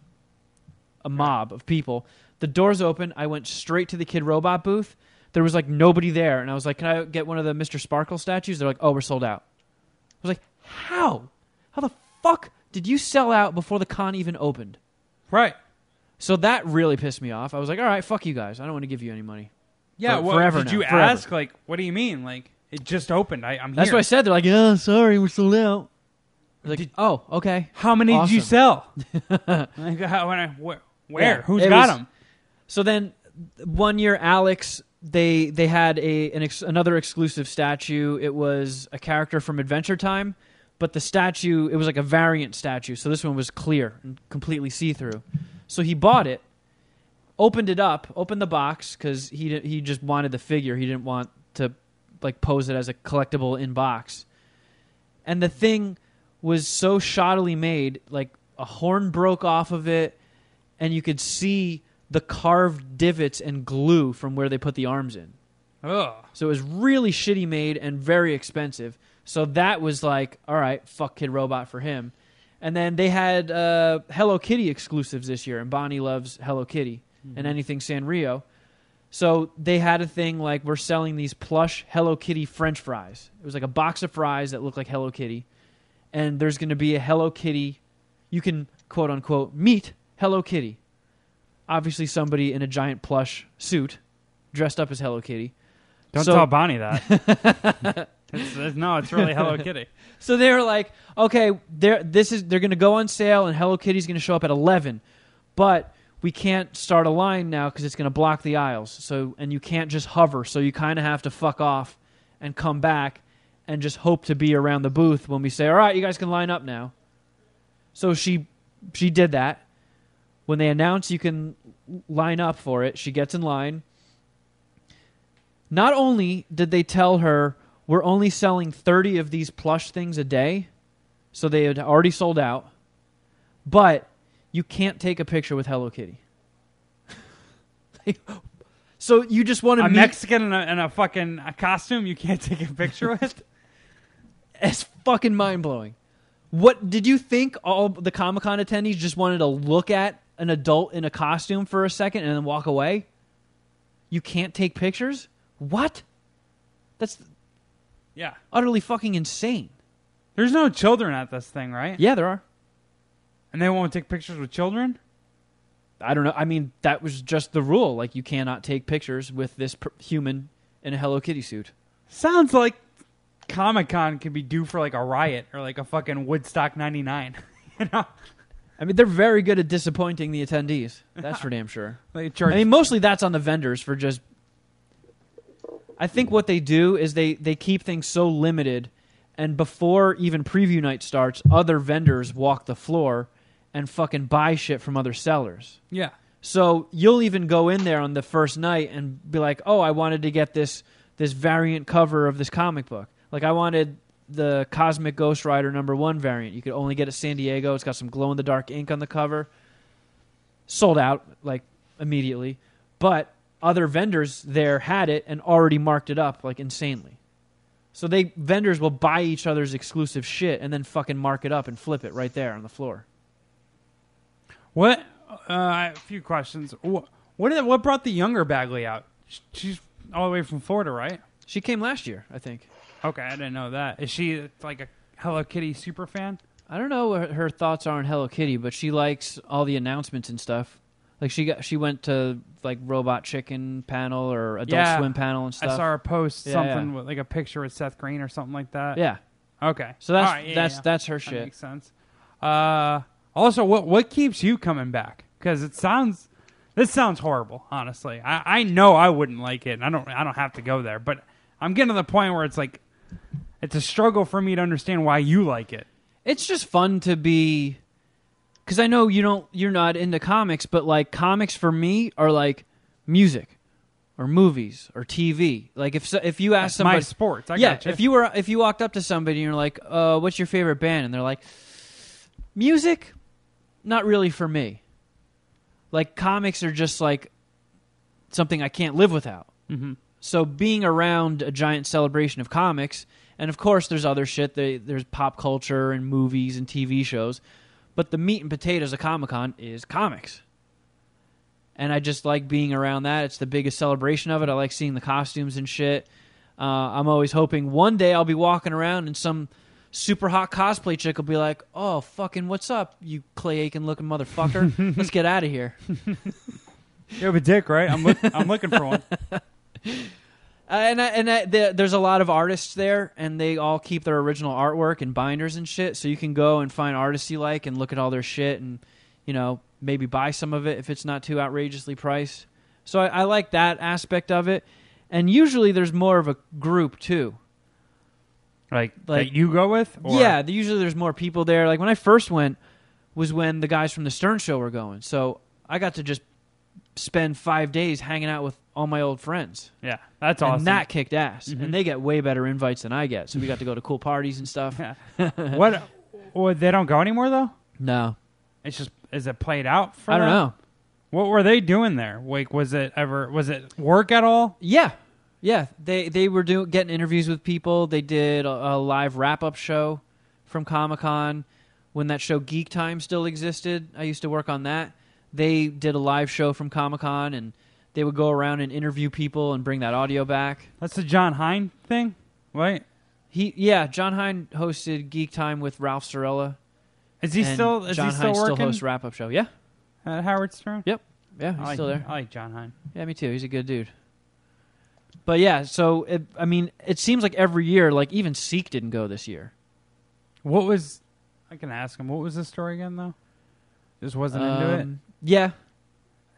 a mob of people. The doors open. I went straight to the Kid Robot booth. There was like nobody there, and I was like, "Can I get one of the Mr. Sparkle statues?" They're like, "Oh, we're sold out." I was like, "How? How the fuck did you sell out before the con even opened?" Right. So that really pissed me off. I was like, "All right, fuck you guys. I don't want to give you any money." Yeah. For- well, forever did now, you forever. ask? Like, what do you mean? Like, it just opened. I, I'm That's here. what I said. They're like, "Yeah, sorry, we're sold out." I was like, Did- "Oh, okay." How many did you Awesome. sell? like, how, when I, where? where? Yeah, Who's it got was- them? So then, one year, Alex they they had a an ex, another exclusive statue. It was a character from Adventure Time, but the statue it was like a variant statue. So this one was clear and completely see through. So he bought it, opened it up, opened the box because he he just wanted the figure. He didn't want to like pose it as a collectible in box. And the thing was so shoddily made, like a horn broke off of it, and you could see the carved divots and glue from where they put the arms in. Ugh. So it was really shitty made and very expensive. So that was like, all right, fuck Kid Robot for him. And then they had uh, Hello Kitty exclusives this year, and Bonnie loves Hello Kitty and anything Sanrio. So they had a thing like we're selling these plush Hello Kitty French fries. It was like a box of fries that looked like Hello Kitty, and there's going to be a Hello Kitty. You can quote unquote meet Hello Kitty. Obviously, somebody in a giant plush suit, dressed up as Hello Kitty. Don't So- tell Bonnie that. it's, it's- no, it's really Hello Kitty. So they were like, okay, they're this is they're going to go on sale, and Hello Kitty's going to show up at eleven, but we can't start a line now because it's going to block the aisles. So and you can't just hover, so you kind of have to fuck off and come back and just hope to be around the booth when we say, all right, you guys can line up now. So she she did that. When they announce you can line up for it, she gets in line. Not only did they tell her we're only selling 30 of these plush things a day, so they had already sold out, but you can't take a picture with Hello Kitty. so you just want to A meet Mexican in a, in a fucking a costume you can't take a picture with? It's fucking mind blowing. What did you think? All the Comic Con attendees just wanted to look at an adult in a costume for a second and then walk away. You can't take pictures. What? That's yeah. utterly fucking insane. There's no children at this thing, right? Yeah, there are. And they won't take pictures with children? I don't know. I mean, that was just the rule. Like, you cannot take pictures with this per- human in a Hello Kitty suit. Sounds like Comic Con could be due for like a riot or like a fucking Woodstock 99. you know? I mean, they're very good at disappointing the attendees. That's for damn sure. Charge I mean, mostly that's on the vendors for just. I think what they do is they they keep things so limited, and before even preview night starts, other vendors walk the floor and fucking buy shit from other sellers. Yeah. So you'll even go in there on the first night and be like, "Oh, I wanted to get this this variant cover of this comic book. Like I wanted the Cosmic Ghost Rider number 1 variant. You could only get it San Diego. It's got some glow in the dark ink on the cover. Sold out like immediately. But other vendors there had it and already marked it up like insanely. So they vendors will buy each other's exclusive shit and then fucking mark it up and flip it right there on the floor. What? Uh, a few questions. What, what, did, what brought the younger Bagley out? She's all the way from Florida, right? She came last year, I think. Okay, I didn't know that. Is she like a Hello Kitty super fan? I don't know what her thoughts are on Hello Kitty, but she likes all the announcements and stuff. Like she got, she went to like Robot Chicken panel or Adult Yeah. Swim panel and stuff. I saw her post Yeah, something yeah. with like a picture with Seth Green or something like that. Yeah, Okay. so that's All right, yeah, that's yeah. that's her That shit. makes sense. Uh, also, what what keeps you coming back? Because it sounds this sounds horrible. Honestly, I, I know I wouldn't like it. And I don't I don't have to go there, but I'm getting to the point where it's like it's a struggle for me to understand why you like it. It's just fun to be, because I know you don't, you're not into comics, but like comics for me are like music, or movies, or TV. Like if so, if you ask That's my somebody, sports. I yeah, gotcha. if you were if you walked up to somebody and you're like, uh, "What's your favorite band?" and they're like, "Music, not really for me." Like comics are just like something I can't live without. Mhm. So being around a giant celebration of comics, and of course there's other shit. They, there's pop culture and movies and TV shows, but the meat and potatoes of Comic Con is comics. And I just like being around that. It's the biggest celebration of it. I like seeing the costumes and shit. Uh, I'm always hoping one day I'll be walking around and some super hot cosplay chick will be like, "Oh, fucking, what's up, you Clay Aiken looking motherfucker? Let's get out of here." you have a dick, right? I'm look, I'm looking for one. Uh, and I, and I, the, there's a lot of artists there, and they all keep their original artwork and binders and shit. So you can go and find artists you like and look at all their shit, and you know maybe buy some of it if it's not too outrageously priced. So I, I like that aspect of it. And usually there's more of a group too. Like Like- that you go with? Or? Yeah, usually there's more people there. Like when I first went, was when the guys from the Stern Show were going. So I got to just spend five days hanging out with all my old friends. yeah. That's awesome. And that kicked ass. Mhm. And they get way better invites than I get. So we got to go to cool parties and stuff. what? Well, they don't go anymore though. No, It's just is it played out? For I don't them? know. What were they doing there? Like, was it ever? Was it work at all? Yeah, Yeah, they they were doing getting interviews with people. They did a, a live wrap up show from Comic Con when that show Geek Time still existed. I used to work on that. They did a live show from Comic Con and they would go around and interview people and bring that audio back. That's the Jon Hein thing, right? He yeah, Jon Hein hosted Geek Time with Ralph Cirella. Is he still is Jon he still Hein working still hosts wrap up show. Yeah, at Howard Stern? yep, yeah, he's oh, like, still there. I like Jon Hein. Yeah, me too. He's a good dude. But yeah, so it, I mean, it seems like every year, like even Seek didn't go this year. What was? I can ask him. What was the story again, though? Just wasn't into it. Um, Yeah,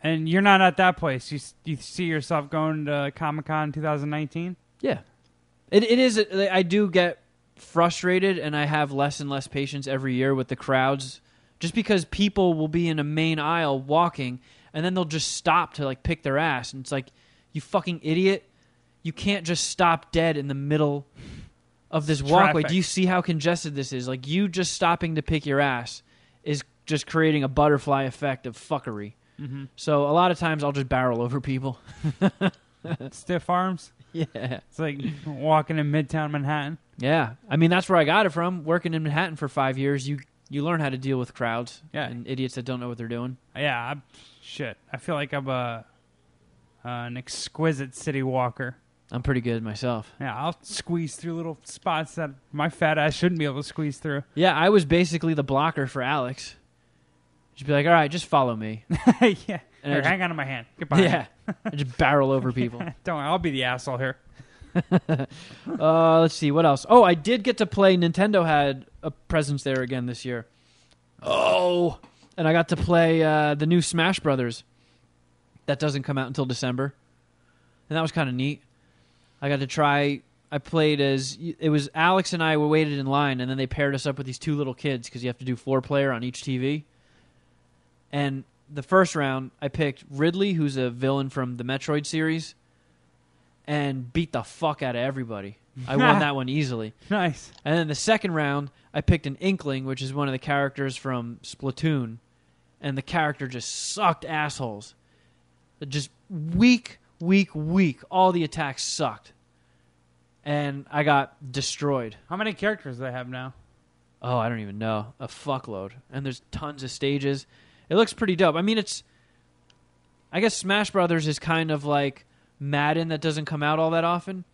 And you're not at that place. You s- you see yourself going to Comic Con 2019? yeah. It it is. I do get frustrated, and I have less and less patience every year with the crowds, just because people will be in a main aisle walking, and then they'll just stop to like pick their ass, and it's like, you fucking idiot, you can't just stop dead in the middle of this walkway. traffic. Do you see how congested this is? Like you just stopping to pick your ass is just creating a butterfly effect of fuckery. Mm-hmm. So a lot of times I'll just barrel over people. Stiff arms. yeah. It's like walking in Midtown Manhattan. Yeah. I mean that's where I got it from. Working in Manhattan for 5 years, you you learn how to deal with crowds Yeah. and idiots that don't know what they're doing. Yeah, I, shit. I feel like I'm a uh, an exquisite city walker. I'm pretty good myself. Yeah, I'll squeeze through little spots that my fat ass shouldn't be able to squeeze through. Yeah, I was basically the blocker for Alex. She'd be like, "All right, just follow me." yeah. And Here, just- hang on to my hand. Goodbye. yeah. I just barrel over people. Don't. I'll be the asshole here. Uh, let's see what else. Oh, I did get to play. Nintendo had a presence there again this year. Oh, and I got to play uh, the new Smash Brothers. That doesn't come out until December, and that was kind of neat. I got to try. I played as it was Alex and I were waited in line, and then they paired us up with these two little kids because you have to do four player on each TV. And the first round, I picked Ridley, who's a villain from the Metroid series, and beat the fuck out of everybody. I won that one easily. Nice. And then the second round, I picked an Inkling, which is one of the characters from Splatoon, and the character just sucked assholes. Just weak, weak, weak. All the attacks sucked, and I got destroyed. How many characters do they have now? Oh, I don't even know. A fuckload. And there's tons of stages. It looks pretty dope. I mean, it's. I guess Smash Brothers is kind of like Madden that doesn't come out all that often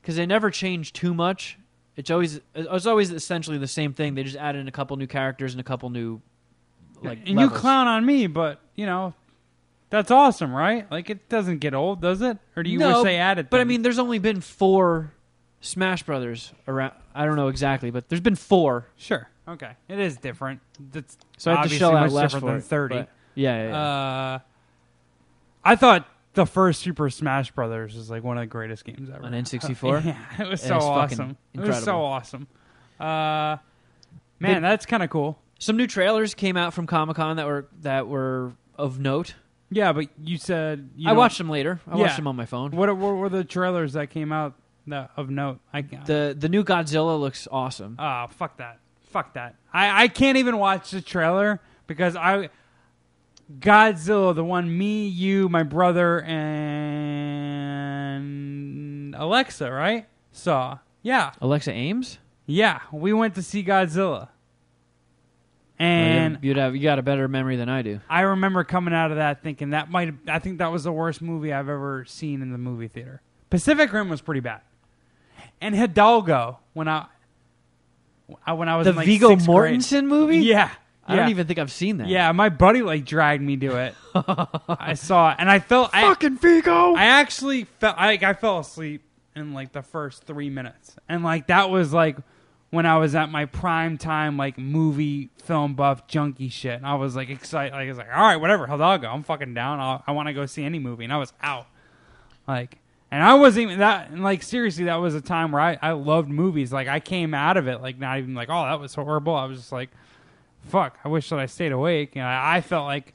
because they never change too much. It's always it's always essentially the same thing. They just add in a couple new characters and a couple new like. and levels. you clown on me, but you know, that's awesome, right? Like it doesn't get old, does it? Or do you No, wish they added? But I mean, there's only been four Smash Brothers around. I don't know exactly, but there's been four. sure, okay, it is different. That's So I have to obviously shell out much less different for than it, thirty. but- Yeah, yeah, yeah. Uh, I thought the first Super Smash Brothers was like one of the greatest games ever On N64? yeah, it was so it's fucking awesome. It was so incredible. awesome. Uh, man, They- that's kind of cool. Some new trailers came out from Comic Con that were that were of note. Yeah, but you said you I don't- watched them later. I Yeah. watched them on my phone. What, what were the trailers that came out that, of note? I The the new Godzilla looks awesome. Oh, fuck that. Fuck that. I, I can't even watch the trailer because I Godzilla, the one me, you, my brother, and Alexa, right? Saw. Yeah. Alexa Ames. Yeah. We went to see Godzilla. And you'd have you got a better memory than I do. I remember coming out of that thinking that might I think that was the worst movie I've ever seen in the movie theater. Pacific Rim was pretty bad. And Hidalgo when I I- when I was The in like Viggo sixth grade. Mortensen movie. Yeah. I don't yeah. even think I've seen that. Yeah, my buddy like dragged me to it. I saw it, and I felt I, fucking Viggo. I actually felt I, I fell asleep in like the first three minutes, and like that was like when I was at my prime time like movie film buff junkie shit. And I was like excited. Like, I was like, all right, whatever, Hidalgo, I'm fucking down. I'll, I want to go see any movie, and I was out. Like, and I wasn't even that. And like seriously, that was a time where I I loved movies. Like I came out of it like not even like oh that was horrible. I was just like fuck, I wish that I stayed awake. And I, I felt like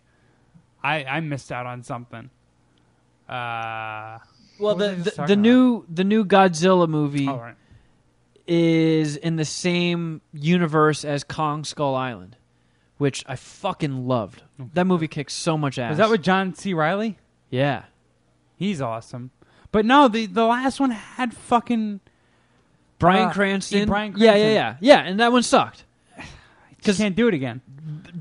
I I missed out on something. Uh, well, what was I the the, the new the new Godzilla movie all right. is in the same universe as Kong Skull Island, which I fucking loved. That movie kicks so much ass. Is that with John C. Reilly? Yeah. He's awesome. But no, the the last one had fucking Bryan Uh, Cranston. yeah, Bryan Yeah, yeah, Cranston. yeah, yeah, and that one sucked. because can't do it again.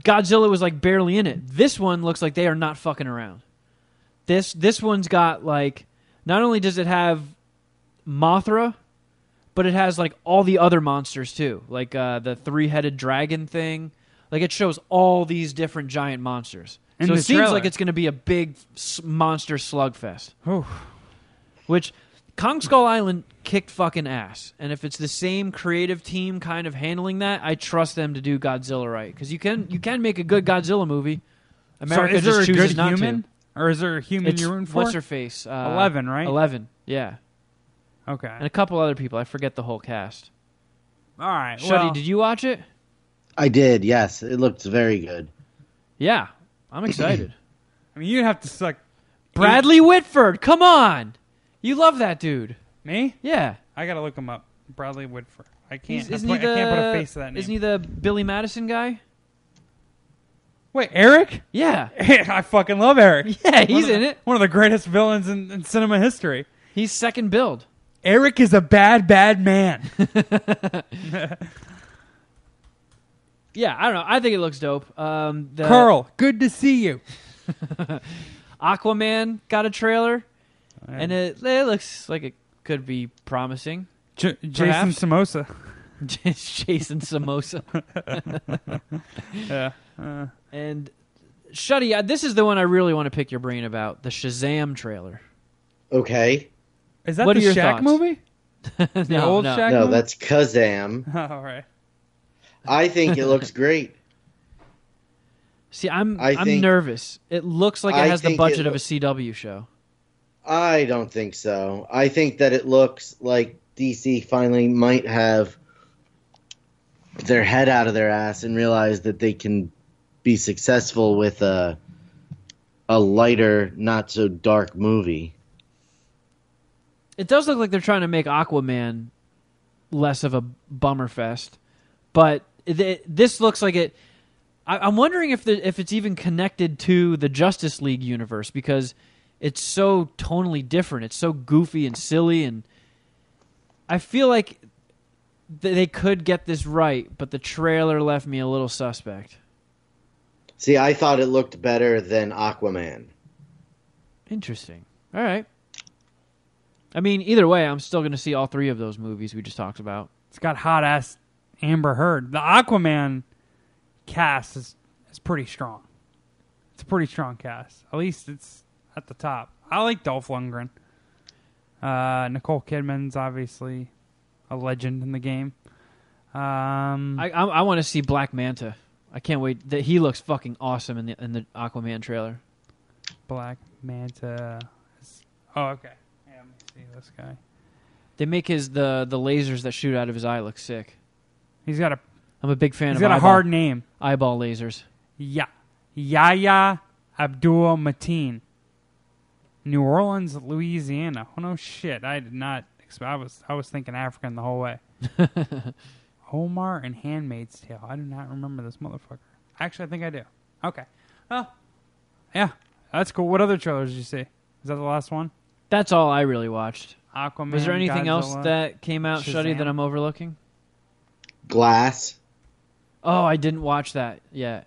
Godzilla was like barely in it. This one looks like they are not fucking around. This this one's got like not only does it have Mothra, but it has like all the other monsters too, like uh, the three headed dragon thing. Like it shows all these different giant monsters. In so the it seems trailer. like it's going to be a big s- monster slugfest. Which Kong Skull Island kicked fucking ass, and if it's the same creative team kind of handling that, I trust them to do Godzilla right because you can you can make a good Godzilla movie. America so is just there a chooses good not human, to. or is there a human It's, you're rooting for? what's her face? Uh, Eleven, right? Eleven, yeah, Okay. and a couple other people. I forget the whole cast. All right. Shuddy, well, did you watch it? I did. Yes, it looked very good. Yeah, I'm excited. I mean, you'd have to suck. Bradley Whitford, come on, you love that dude. Me? Yeah, I gotta look him up. Bradley Whitford. I can't. He's, isn't put- he the? I can't put a face to that name. Isn't he the Billy Madison guy? Wait, Eric? Yeah, I fucking love Eric. yeah, he's of in it. One of the greatest villains in, in cinema history. He's second build. Eric is a bad, bad man. Yeah, I don't know. I think it looks dope. Um, the Carl, good to see you. Aquaman got a trailer, and it, it looks like it could be promising. J- Jason Perhaps. Samosa. Jason Samosa Yeah. Uh, and Shuddy. uh, This is the one I really want to pick your brain about the Shazam trailer. Okay. is that What the are your Shaq thoughts? movie? The no, old no. Shaq No, movie? that's Kazam. All right. I think it looks great. See, I'm I I'm think- nervous. It looks like it I has the think budget it of a lo- CW show. I don't think so. I think that it looks like DC finally might have their head out of their ass and realize that they can be successful with a a lighter, not so dark movie. It does look like they're trying to make Aquaman less of a bummer fest, but it- this looks like it. I, I'm wondering if the, if it's even connected to the Justice League universe because it's so tonally different. It's so goofy and silly, and I feel like th- they could get this right, but the trailer left me a little suspect. See, I thought it looked better than Aquaman. Interesting. All right. I mean, either way, I'm still going to see all three of those movies we just talked about. It's got hot ass Amber Heard. The Aquaman cast is is pretty strong. It's a pretty strong cast. At least it's at the top. I like Dolph Lundgren. Uh, Nicole Kidman's obviously a legend in the game. Um, I I, I want to see Black Manta. I can't wait. That he looks fucking awesome in the in the Aquaman trailer. Black Manta. Oh, okay. Yeah, let me see this guy. They make his the the lasers that shoot out of his eye look sick. He's got a I'm a big fan he's of got a hard name. eyeball lasers. Yeah, Yahya Abdul Mateen. New Orleans, Louisiana. Oh no, shit! I did not. Expect, I was I was thinking African the whole way. Omar and Handmaid's Tale. I do not remember this motherfucker. Actually, I think I do. Okay. Well, yeah, that's cool. What other trailers did you see? Is that the last one? That's all I really watched. Aquaman. Was there anything else that came out, Shuddy, that I'm overlooking? Glass. Oh, I didn't watch that yet.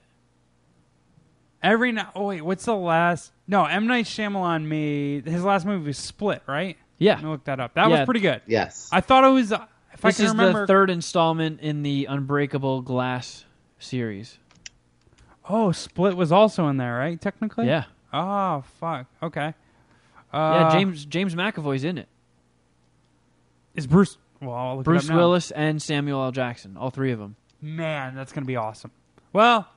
Every now. Oh wait, what's the last? No, M Night Shyamalan made his last movie was Split, right? Yeah, Let me look that up. That Yeah. was pretty good. Yes. I thought it was. uh, If I this can is remember. the third installment in the Unbreakable Glass series. oh, Split was also in there, right? Technically. Yeah, Oh fuck. Okay. Uh, yeah. James James McAvoy's in it. is Bruce. Well, I'll look it Bruce up now. Willis and Samuel L. Jackson, all three of them. Man, that's gonna be awesome. Well,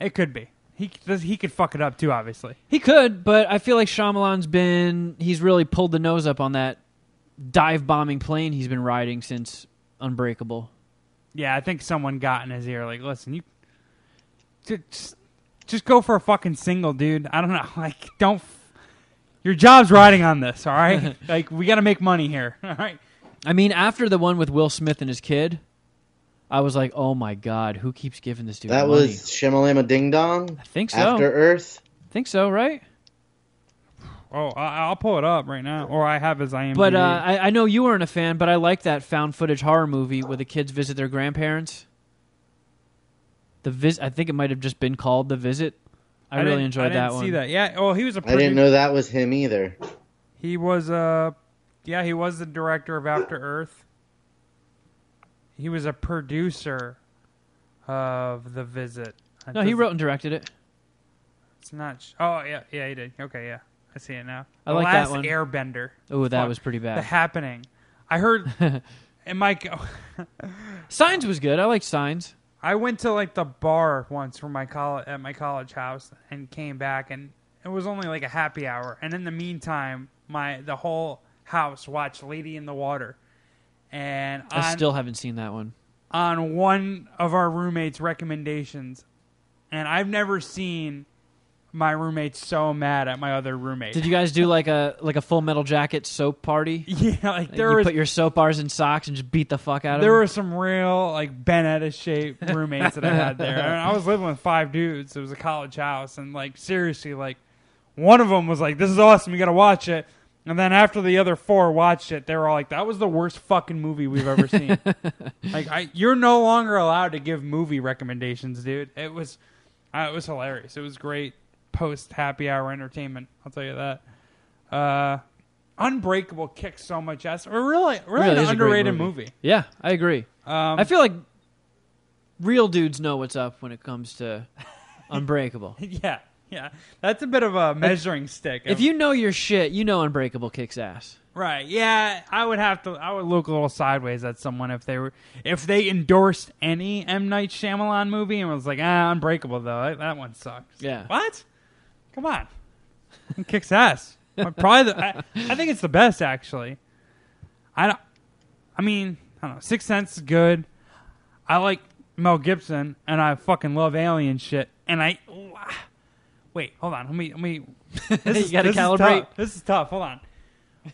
it could be. He does. He could fuck it up too. Obviously. He could, but I feel like Shyamalan's been he's really pulled the nose up on that dive bombing plane he's been riding since Unbreakable. Yeah, I think someone got in his ear. Like, listen, you just just go for a fucking single, dude. I don't know. Like, don't. Your job's riding on this. All right. like, we got to make money here. All right. I mean, after the one with Will Smith and his kid, I was like, "Oh my god, who keeps giving this dude That money?" was Shimalama Ding Dong. I think so. After Earth. I think so, right? Oh, I, I'll pull it up right now, or I have his IMDb. But uh, I, I know you weren't a fan, but I like that found footage horror movie where the kids visit their grandparents. The vis- I think it might have just been called The Visit. I, really enjoyed I didn't that one. See that? Yeah. Oh, he was a. I didn't know that was him either. He was uh yeah, he was the director of After Earth. He was a producer of The Visit. That No, he wrote and directed it. It's not. Sh- oh yeah, yeah, he did. Okay, yeah, I see it now. I the like that Last one. Airbender. Oh, that Fuck. was pretty bad. The. Happening. I heard. and Mike, Signs was good. I like Signs. I went to like the bar once for my college at my college house and came back and it was only like a happy hour. And in the meantime, my the whole house watched Lady in the Water. And I still haven't seen that one. on one of our roommates' recommendations, and I've never seen my roommate so mad at my other roommate. Did you guys do like a like a Full Metal Jacket soap party? Yeah, like there you was put your soap bars in socks and just beat the fuck out of them. there them? were some real like Benetta shaped roommates that I had there. And I was living with five dudes. It was a college house, and like seriously, like one of them was like, "This is awesome. You got to watch it." And then after the other four watched it, they were all like, "That was the worst fucking movie we've ever seen." like, I, you're no longer allowed to give movie recommendations, dude. It was, uh, it was hilarious. It was great post happy hour entertainment. I'll tell you that. Uh, Unbreakable kicks so much ass. Or really, really, Really an is a great underrated movie. movie. Yeah, I agree. Um, I feel like real dudes know what's up when it comes to Unbreakable. yeah, yeah. That's a bit of a measuring stick. if you know your shit, you know Unbreakable kicks ass. right, yeah, I would have to. I would look a little sideways at someone if they were if they endorsed any M Night Shyamalan movie and was like, ah, Unbreakable though. That, that one sucks. Yeah. What? Come on, it kicks ass. Probably, the, I, I think it's the best actually. I don't. I mean, I don't know. Six Sense is good. I like Mel Gibson, and I fucking love alien shit. And I wait, hold on. Let me let me. This You gotta calibrate. tough. This is tough. Hold on.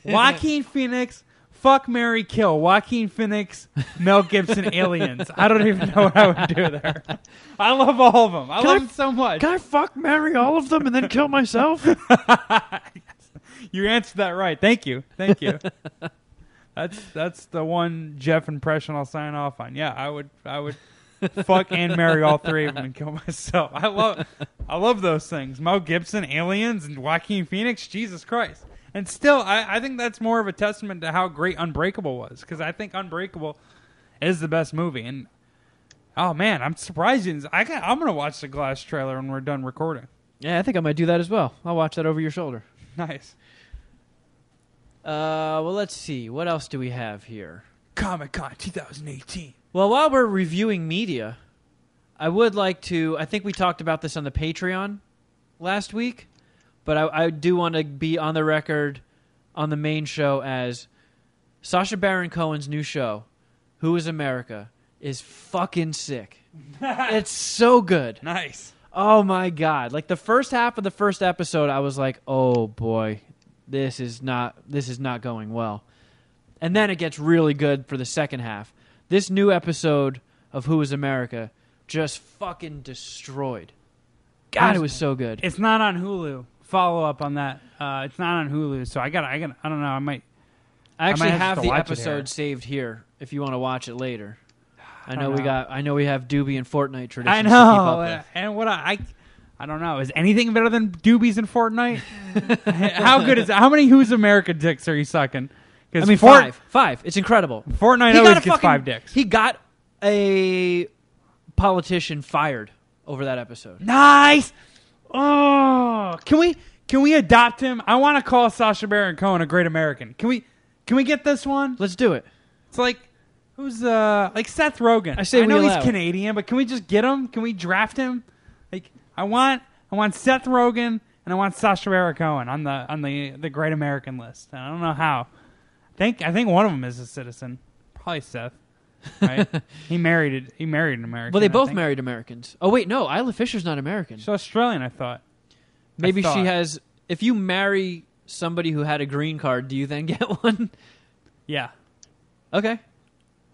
Joaquin Phoenix, fuck Mary Kill. Joaquin Phoenix, Mel Gibson, aliens. I don't even know what I would do there. I love all of them. I Can love I- them so much. Can I fuck marry all of them and then kill myself? You answered that right. Thank you. Thank you. that's that's the one Jeff impression I'll sign off on. Yeah, I would I would fuck and marry all three of them and kill myself. I love I love those things. Mel Gibson, Aliens, and Joaquin Phoenix. Jesus Christ. And still, I, I think that's more of a testament to how great Unbreakable was because I think Unbreakable is the best movie. And oh man, I'm surprised you. I got, I'm gonna watch the Glass trailer when we're done recording. yeah, I think I might do that as well. I'll watch that over your shoulder. Nice. Uh, well, let's see. What else do we have here? Comic Con 2018. Well, while we're reviewing media, I would like to. I think we talked about this on the Patreon last week, but I, I do want to be on the record on the main show as Sacha Baron Cohen's new show, Who is America, is fucking sick. it's so good. Nice. Oh my god! Like the first half of the first episode, I was like, "Oh boy, this is not this is not going well." And then it gets really good for the second half. This new episode of Who Is America just fucking destroyed. God, it was so good. It's not on Hulu. Follow up on that. Uh, it's not on Hulu, so I got. I got. I don't know. I might. I actually might have have to the watch it episode here. saved here if you want to watch it later. I know don't we know. got. I know we have Doobie and Fortnite traditions. I To keep up know. with. And what I, I. I don't know. Is anything better than Doobies in Fortnite? how good is? How many Who's America dicks are you sucking? I mean, five, five. It's incredible. Fortnite always gets fucking- five dicks. He got a politician fired over that episode. Nice. Oh, can we can we adopt him? I want to call Sacha Baron Cohen a great American. Can we can we get this one? Let's do it. It's like who's uh like Seth Rogen. I say I know we he's allow it. Canadian, but can we just get him? Can we draft him? Like I want I want Seth Rogen and I want Sacha Baron Cohen on the on the the Great American list. And I don't know how. I think I think one of them is a citizen. Probably Seth. Right? he married it. He married an American. Well, they both married Americans. Oh wait, no, Isla Fisher's not American. She's Australian, I thought. Maybe thought. she has. If you marry somebody who had a green card, do you then get one? Yeah. Okay.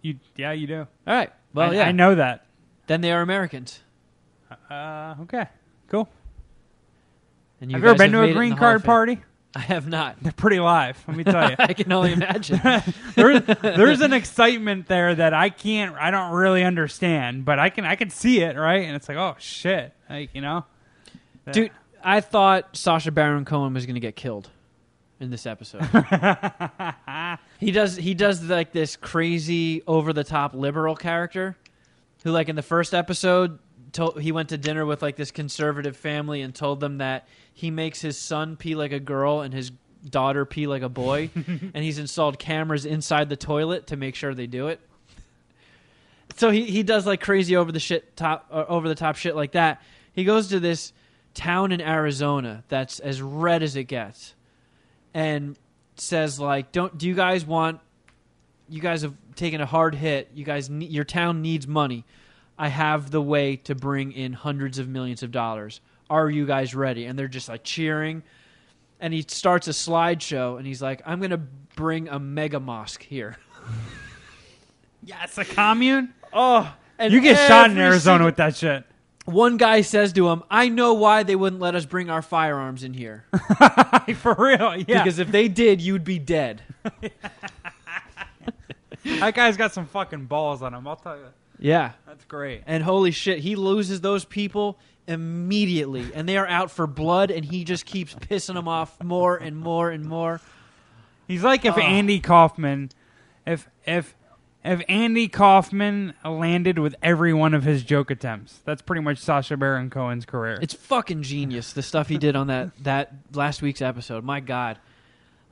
You yeah, you do. All right. Well, I, yeah. I know that. Then they are Americans. Uh, okay. Cool. And have you ever been to a green card party? I have not. They're pretty live. Let me tell you. I can only imagine. there, there's an excitement there that I can't, I don't really understand, but I can, I can see it, right? And it's like, oh shit, like you know, Dude, I thought Sacha Baron Cohen was going to get killed in this episode. he does he does like this crazy over the top liberal character who like in the first episode told he went to dinner with like this conservative family and told them that he makes his son pee like a girl and his daughter pee like a boy and he's installed cameras inside the toilet to make sure they do it. So he, he does like crazy over the shit top uh, over the top shit like that. He goes to this town in Arizona that's as red as it gets, and says like, "Don't do you guys want? You guys have taken a hard hit. You guys, ne- your town needs money. I have the way to bring in hundreds of millions of dollars. Are you guys ready?" And they're just like cheering. And he starts a slideshow, and he's like, "I'm gonna bring a mega mosque here." yeah, it's a commune. Oh, and You get shot in Arizona with that shit. One guy says to him, "I know why they wouldn't let us bring our firearms in here For real, yeah. because if they did, you'd be dead." that guy's got some fucking balls on him. I'll tell you. Yeah, That's great. and holy shit, he loses those people immediately, and they are out for blood, and he just keeps pissing them off more and more and more. He's like if Oh. Andy Kaufman, if if if Andy Kaufman landed with every one of his joke attempts. That's pretty much Sacha Baron Cohen's career. It's fucking genius the stuff he did on that that last week's episode. My God.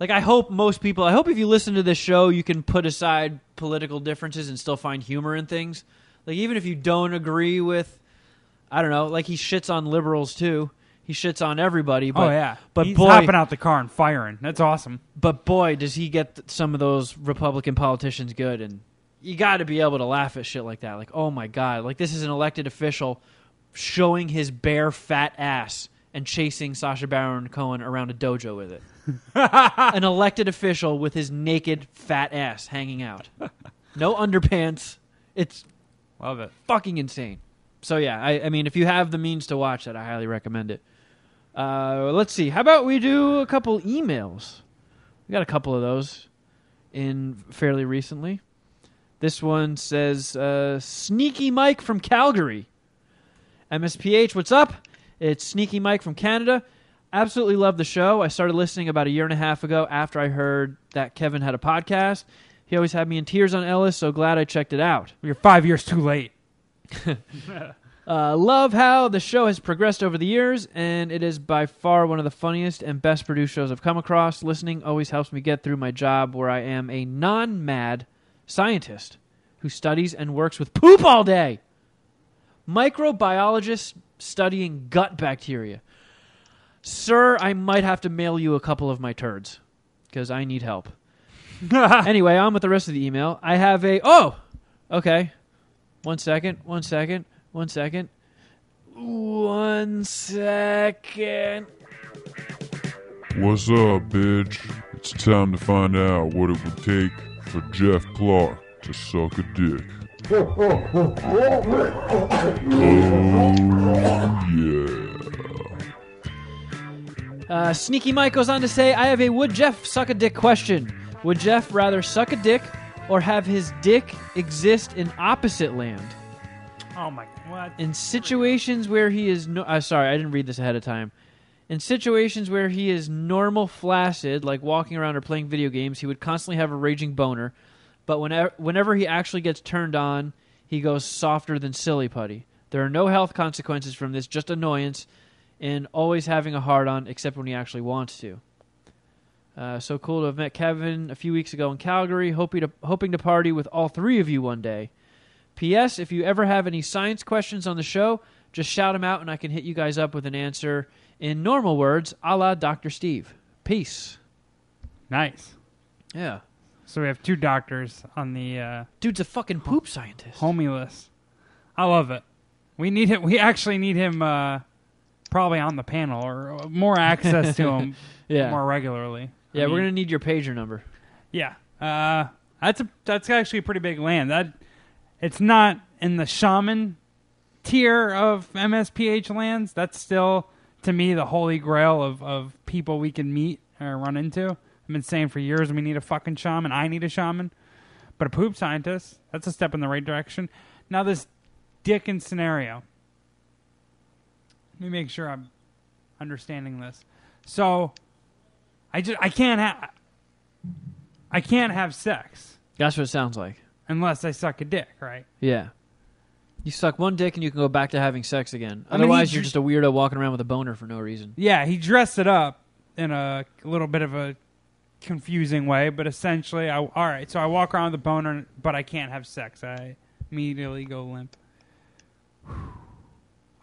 Like I hope most people I hope if you listen to this show you can put aside political differences and still find humor in things. Like even if you don't agree with I don't know, like he shits on liberals too. He shits on everybody, oh, but oh yeah, but he's boy hopping out the car and firing. That's awesome. but boy does he get some of those Republican politicians good and you got to be able to laugh at shit like that. Like, "Oh my god, like this is an elected official showing his bare fat ass and chasing Sacha Baron Cohen around a dojo with it. An elected official with his naked fat ass hanging out. No underpants. It's Love it. fucking insane. So yeah, I, I mean, if you have the means to watch that, I highly recommend it. Uh, let's see. How about we do a couple emails? We got a couple of those in fairly recently. This one says, uh, "Sneaky Mike from Calgary." MSPH, what's up? It's Sneaky Mike from Canada. Absolutely love the show. I started listening about a year and a half ago after I heard that Kevin had a podcast. He always had me in tears on Ellis, so glad I checked it out. You're five years too late. Uh, love how the show has progressed over the years, and it is by far one of the funniest and best produced shows I've come across. Listening always helps me get through my job where I am a non mad scientist who studies and works with poop all day. Microbiologist studying gut bacteria. Sir, I might have to mail you a couple of my turds because I need help. anyway, on with the rest of the email. I have a. Oh! Okay. One second. One second. One second. One second. What's up, bitch? It's time to find out what it would take for Jeff Clark to suck a dick. Oh, yeah. Uh, Sneaky Mike goes on to say, I have a would Jeff suck a dick question. Would Jeff rather suck a dick or have his dick exist in opposite land? Oh my what? In situations where he is no, uh, sorry, I didn't read this ahead of time. In situations where he is normal flaccid, like walking around or playing video games, he would constantly have a raging boner. But whenever, whenever he actually gets turned on, he goes softer than silly putty. There are no health consequences from this, just annoyance and always having a hard on, except when he actually wants to. Uh, so cool to have met Kevin a few weeks ago in Calgary. Hoping to hoping to party with all three of you one day. P.S. If you ever have any science questions on the show, just shout them out and I can hit you guys up with an answer in normal words, a la Dr. Steve. Peace. Nice. Yeah. So we have two doctors on the uh, Dude's a fucking poop scientist. homie list. I love it. We need him. We actually need him. Uh, probably on the panel or uh, more access to him Yeah. more regularly. I Yeah, we're mean, to need your pager number. Yeah, uh, that's a that's actually a pretty big land. That it's not in the shaman tier of MSPH lands. That's still to me the holy grail of of people we can meet or run into. I've been saying for years we need a fucking shaman. I need a shaman, but a poop scientist. That's a step in the right direction. Now this Dickin scenario. Let me make sure I'm understanding this. So, I just I can't have I can't have sex That's what it sounds like. unless I suck a dick, right? Yeah. You suck one dick and you can go back to having sex again. I mean, he Otherwise, you're just a weirdo walking around with a boner for no reason. Yeah, he dressed it up in a little bit of a confusing way, but essentially, I all right. So I walk around with a boner, but I can't have sex. I immediately go limp. I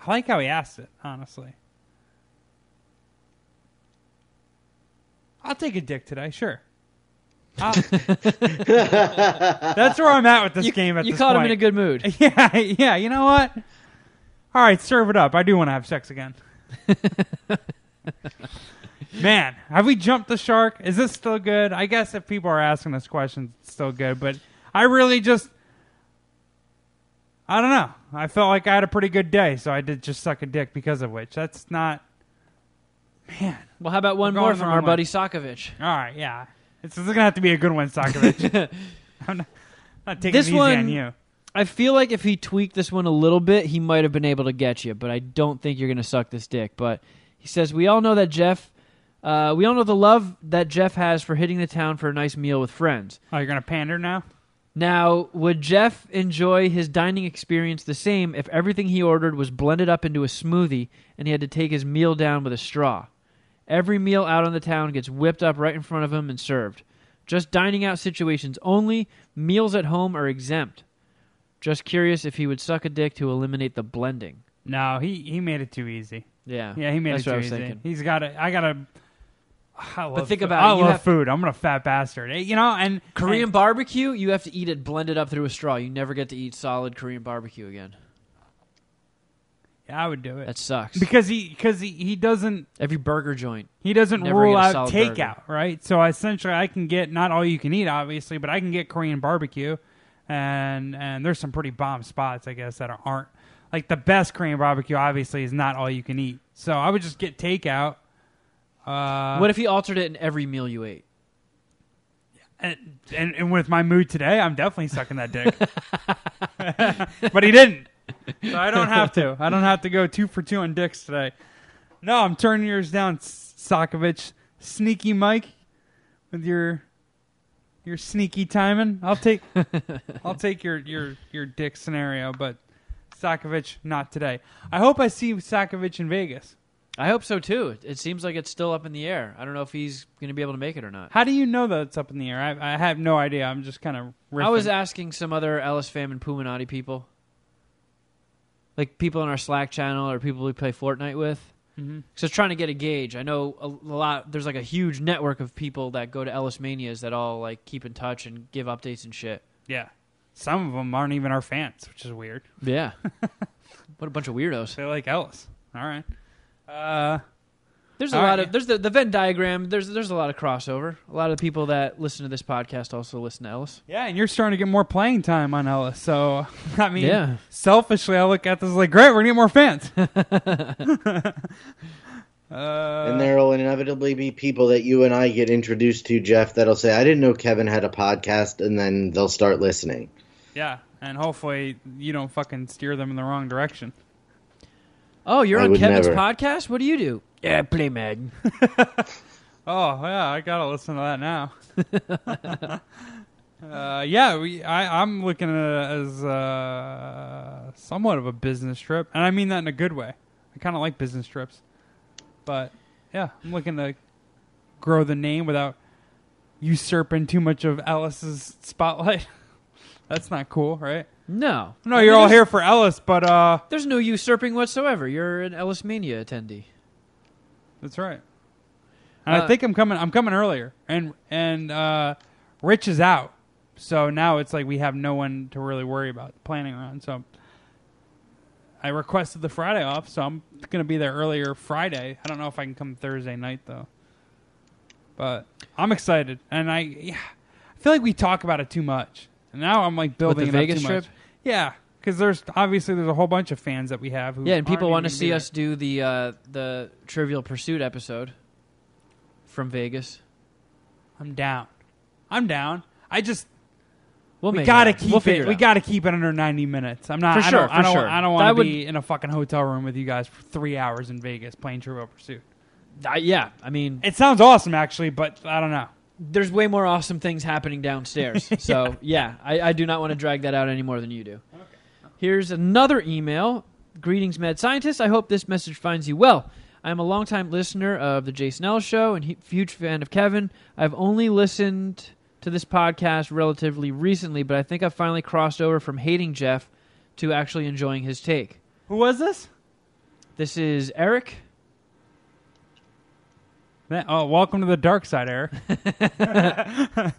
like how he asked it. Honestly, I'll take a dick today. Sure. That's where I'm at with this you game. At you this caught him in a good mood. Yeah, yeah. You know what? All right, serve it up. I do want to have sex again. Man, have we jumped the shark? Is this still good? I guess if people are asking us questions, it's still good. But I really just, I don't know. I felt like I had a pretty good day, so I did just suck a dick because of which. That's not, man. Well, how about one more from our buddy Sokovich? All right, yeah. This is gonna have to be a good one, Sokovich. I'm not, not taking This it easy one- on you. I feel like if he tweaked this one a little bit, he might have been able to get you, but I don't think you're going to suck this dick. But he says, We all know that Jeff, uh, we all know the love that Jeff has for hitting the town for a nice meal with friends. Oh, you're gonna pander now? Now, would Jeff enjoy his dining experience the same if everything he ordered was blended up into a smoothie and he had to take his meal down with a straw? Every meal out on the town gets whipped up right in front of him and served. Just dining out situations only, meals at home are exempt. Just curious if he would suck a dick to eliminate the blending. No, he he made it too easy. Yeah. Yeah, he made That's it too easy. thinking. He's got to. I got to. I love think food. about I it, you love have- food. I'm gonna fat bastard. Eh, You know, and Korean and- barbecue, you have to eat it blended up through a straw. You never get to eat solid Korean barbecue again. yeah, I would do it That sucks. because he because he, he doesn't Every burger joint. he doesn't Never rule get a out solid takeout, right? So essentially, I can get not all you can eat, obviously, but I can get Korean barbecue, and and there's some pretty bomb spots, I guess, that aren't like the best Korean barbecue. Obviously, is not all you can eat. So I would just get takeout. Uh, what if he altered it in every meal you ate? and, and and with my mood today, I'm definitely sucking that dick. but he didn't, so I don't have to. I don't have to go two for two on dicks today. No, I'm turning yours down, Sokovich. Sneaky Mike, with your your sneaky timing. I'll take I'll take your your your dick scenario, but Sokovich not today. I hope I see Sokovich in Vegas. I hope so too. It, seems like it's still up in the air. I don't know if he's going to be able to make it or not. How do you know that it's up in the air? I, I have no idea. I'm just kind of. I was asking some other Ellis fam and Puminati people, like people in our Slack channel or people we play Fortnite with. Mhm. So trying to get a gauge. I know a, a lot. There's like a huge network of people that go to Ellis Manias that all like keep in touch and give updates and shit. Yeah. Some of them aren't even our fans, which is weird. Yeah. what a bunch of weirdos. They like Ellis. All right. Uh, There's a lot right. of there's the the Venn diagram. There's there's a lot of crossover. A lot of the people that listen to this podcast also listen to Ellis. yeah, and you're starting to get more playing time on Ellis. So, I mean, Yeah. selfishly, I look at this like, great, we're going to get more fans. uh, and there will inevitably be people that you and I get introduced to, Jeff, that'll say, I didn't know Kevin had a podcast, and then they'll start listening. yeah, and hopefully you don't fucking steer them in the wrong direction. Oh, you're I on Kevin's never. podcast. What do you do? Yeah, I play Madden. Oh yeah, I gotta listen to that now. uh, yeah, we, I, I'm looking at it as uh, somewhat of a business trip, and I mean that in a good way. I kind of like business trips, but yeah, I'm looking to grow the name without usurping too much of Ellis's spotlight. That's not cool, right? No, No, you're all here for Ellis, but uh, There's no usurping whatsoever. You're an Ellis Mania attendee. That's right. And I Uh, think I'm coming. I'm coming earlier, and and uh, Rich is out, so now it's like we have no one to really worry about planning around. So I requested the Friday off, so I'm gonna be there earlier Friday. I don't know if I can come Thursday night though, but I'm excited, and I yeah, I feel like we talk about it too much, and now I'm like building the it up Vegas too trip? much. Yeah, because there's obviously there's a whole bunch of fans that we have who Yeah, and people aren't want to even see us do the uh, the Trivial Pursuit episode. from Vegas. I'm down. I'm down. I just We'll we make gotta it keep we'll it. we out. got to keep it under 90 minutes. I'm not For I sure, Don't, I for don't, sure. I don't That want to would- be in a fucking hotel room with you guys for three hours in Vegas playing Trivial Pursuit. Uh, yeah, I mean, It sounds awesome, actually, but I don't know. There's way more awesome things happening downstairs. So yeah, I, I do not want to drag that out any more than you do. Here's another email. Greetings, mad scientists. I hope this message finds you well. I am a longtime listener of the Jason Ellis Show and hu- huge fan of Kevin. I've only listened to this podcast relatively recently, but I think I've finally crossed over from hating Jeff to actually enjoying his take. Who was this? This is Eric. Oh, welcome to the dark side, Eric.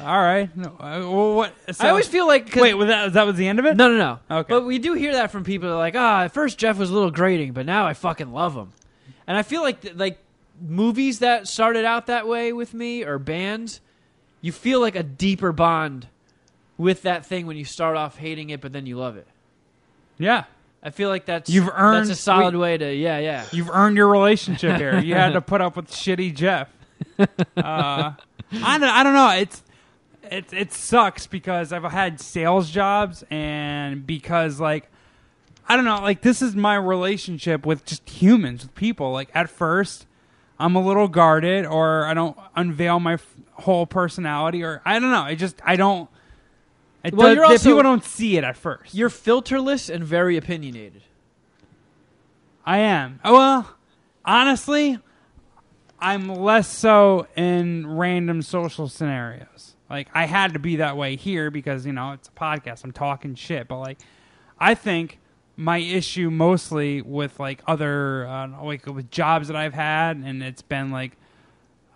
All right. No, uh, well, what? So, I always feel like 'cause- Wait, was that, that was the end of it? No, no, no. Okay. But we do hear that from people that are like, ah, at first Jeff was a little grating, but now I fucking love him. And I feel like th- like movies that started out that way with me or bands, you feel like a deeper bond with that thing when you start off hating it, but then you love it. Yeah. I feel like that's You've earned- that's a solid we- way to yeah yeah. You've earned your relationship here. You had to put up with shitty Jeff. Uh, I don't, I don't know. It's it it sucks because I've had sales jobs and because like I don't know, like this is my relationship with just humans, with people. Like at first, I'm a little guarded, or I don't unveil my f- whole personality, or I don't know. I just I don't. It Well, does- you're also- people don't see it at first. You're filterless and very opinionated. I am. Oh, Well, honestly, I'm less so in random social scenarios. Like I had to be that way here because you know it's a podcast. I'm talking shit, but like I think my issue mostly with like other uh, like with jobs that I've had, and it's been like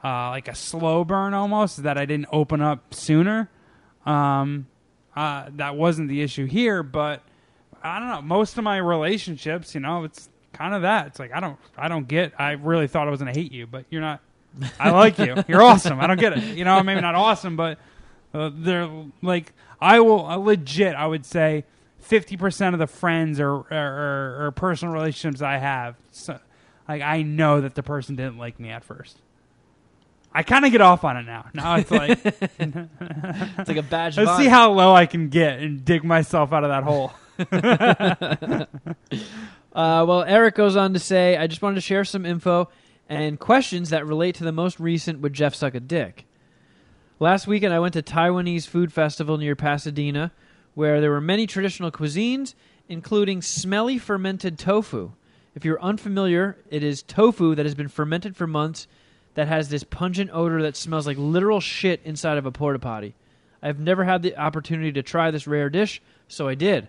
uh, like a slow burn almost is that I didn't open up sooner. Um, uh, that wasn't the issue here, but I don't know. Most of my relationships, you know, it's kind of that. It's like I don't, I don't get. I really thought I was gonna hate you, but you're not. I like you. You're awesome. I don't get it. You know, maybe not awesome, but uh, they're like I will uh, legit. I would say fifty percent of the friends or or, or, or personal relationships I have, so, like I know that the person didn't like me at first. I kind of get off on it now. Now it's like It's like a badge. let's see how low I can get and dig myself out of that hole. Uh, well, Eric goes on to say, I just wanted to share some info and questions that relate to the most recent Would Jeff Suck a Dick? Last weekend, I went to Taiwanese food festival near Pasadena, where there were many traditional cuisines, including smelly fermented tofu. If you're unfamiliar, it is tofu that has been fermented for months that has this pungent odor that smells like literal shit inside of a porta potty. I've never had the opportunity to try this rare dish, so I did.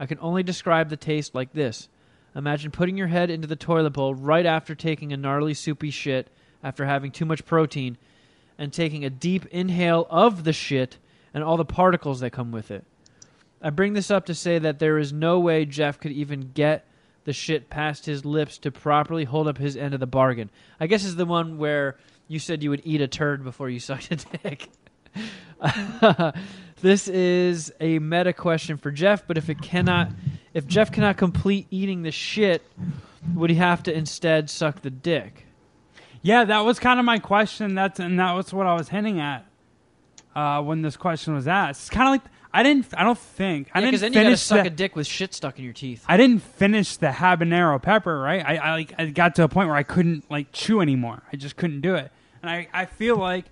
I can only describe the taste like this. Imagine putting your head into the toilet bowl right after taking a gnarly soupy shit after having too much protein and taking a deep inhale of the shit and all the particles that come with it. I bring this up to say that there is no way Jeff could even get the shit past his lips to properly hold up his end of the bargain. I guess is the one where you said you would eat a turd before you sucked a dick. this is a meta question for Jeff, but if it cannot if Jeff cannot complete eating the shit, would he have to instead suck the dick? Yeah, that was kind of my question. That's and that was what I was hinting at uh, when this question was asked. It's kind of like I didn't. I don't think I because didn't then you gotta finish. suck the, a dick with shit stuck in your teeth. I didn't finish the habanero pepper. Right. I, I like I got to a point where I couldn't like chew anymore. I just couldn't do it. And I I feel like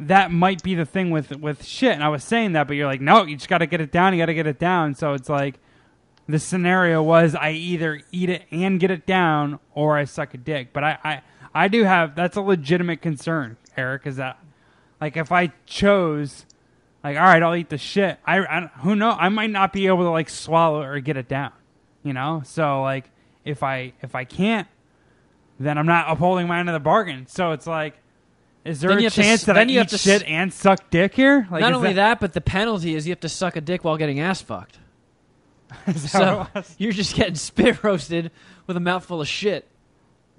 that might be the thing with with shit. And I was saying that, but you're like, no, you just got to get it down. You got to get it down. So it's like the scenario was I either eat it and get it down, or I suck a dick. But I I, I do have that's a legitimate concern, Eric. Is that like if I chose. Like, all right, I'll eat the shit. I, I who know? I might not be able to like swallow or get it down. You know, so like if I if I can't, then I'm not upholding my end of the bargain. So it's like, is there Then a have to chance that then I you eat to shit and suck dick here? Like, Not only that, but the penalty is you have to suck a dick while getting ass fucked. So what it was? you're just getting spit roasted with a mouthful of shit.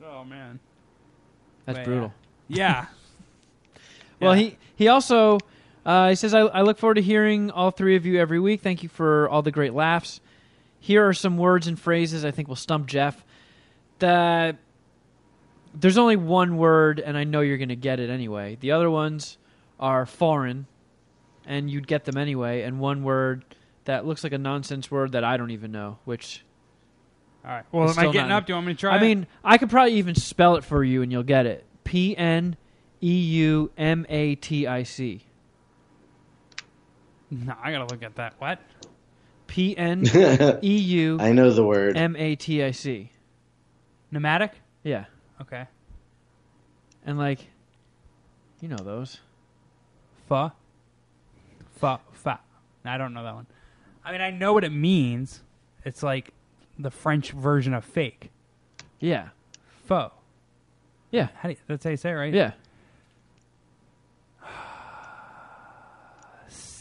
oh man, That's Well, brutal. yeah. Well, Yeah. he he also uh, he says I, I look forward to hearing all three of you every week. Thank you for all the great laughs. Here are some words and phrases I think will stump Jeff. The there's only one word, and I know you're going to get it anyway. The other ones are foreign, and you'd get them anyway. And one word that looks like a nonsense word that I don't even know. Which All right. Well, am I getting up? Do you want me to try? I it? mean, I could probably even spell it for you, and you'll get it. P N E U M A T I C. no, I gotta look at that. What? P N E U I know the word. M A T I C. Pneumatic. Yeah, Okay. and like, you know those. Fa. Fa. Fa. I don't know that one. I mean, I know what it means. It's like the French version of fake. Yeah, Faux. yeah, How do you, that's how you say it, right? yeah.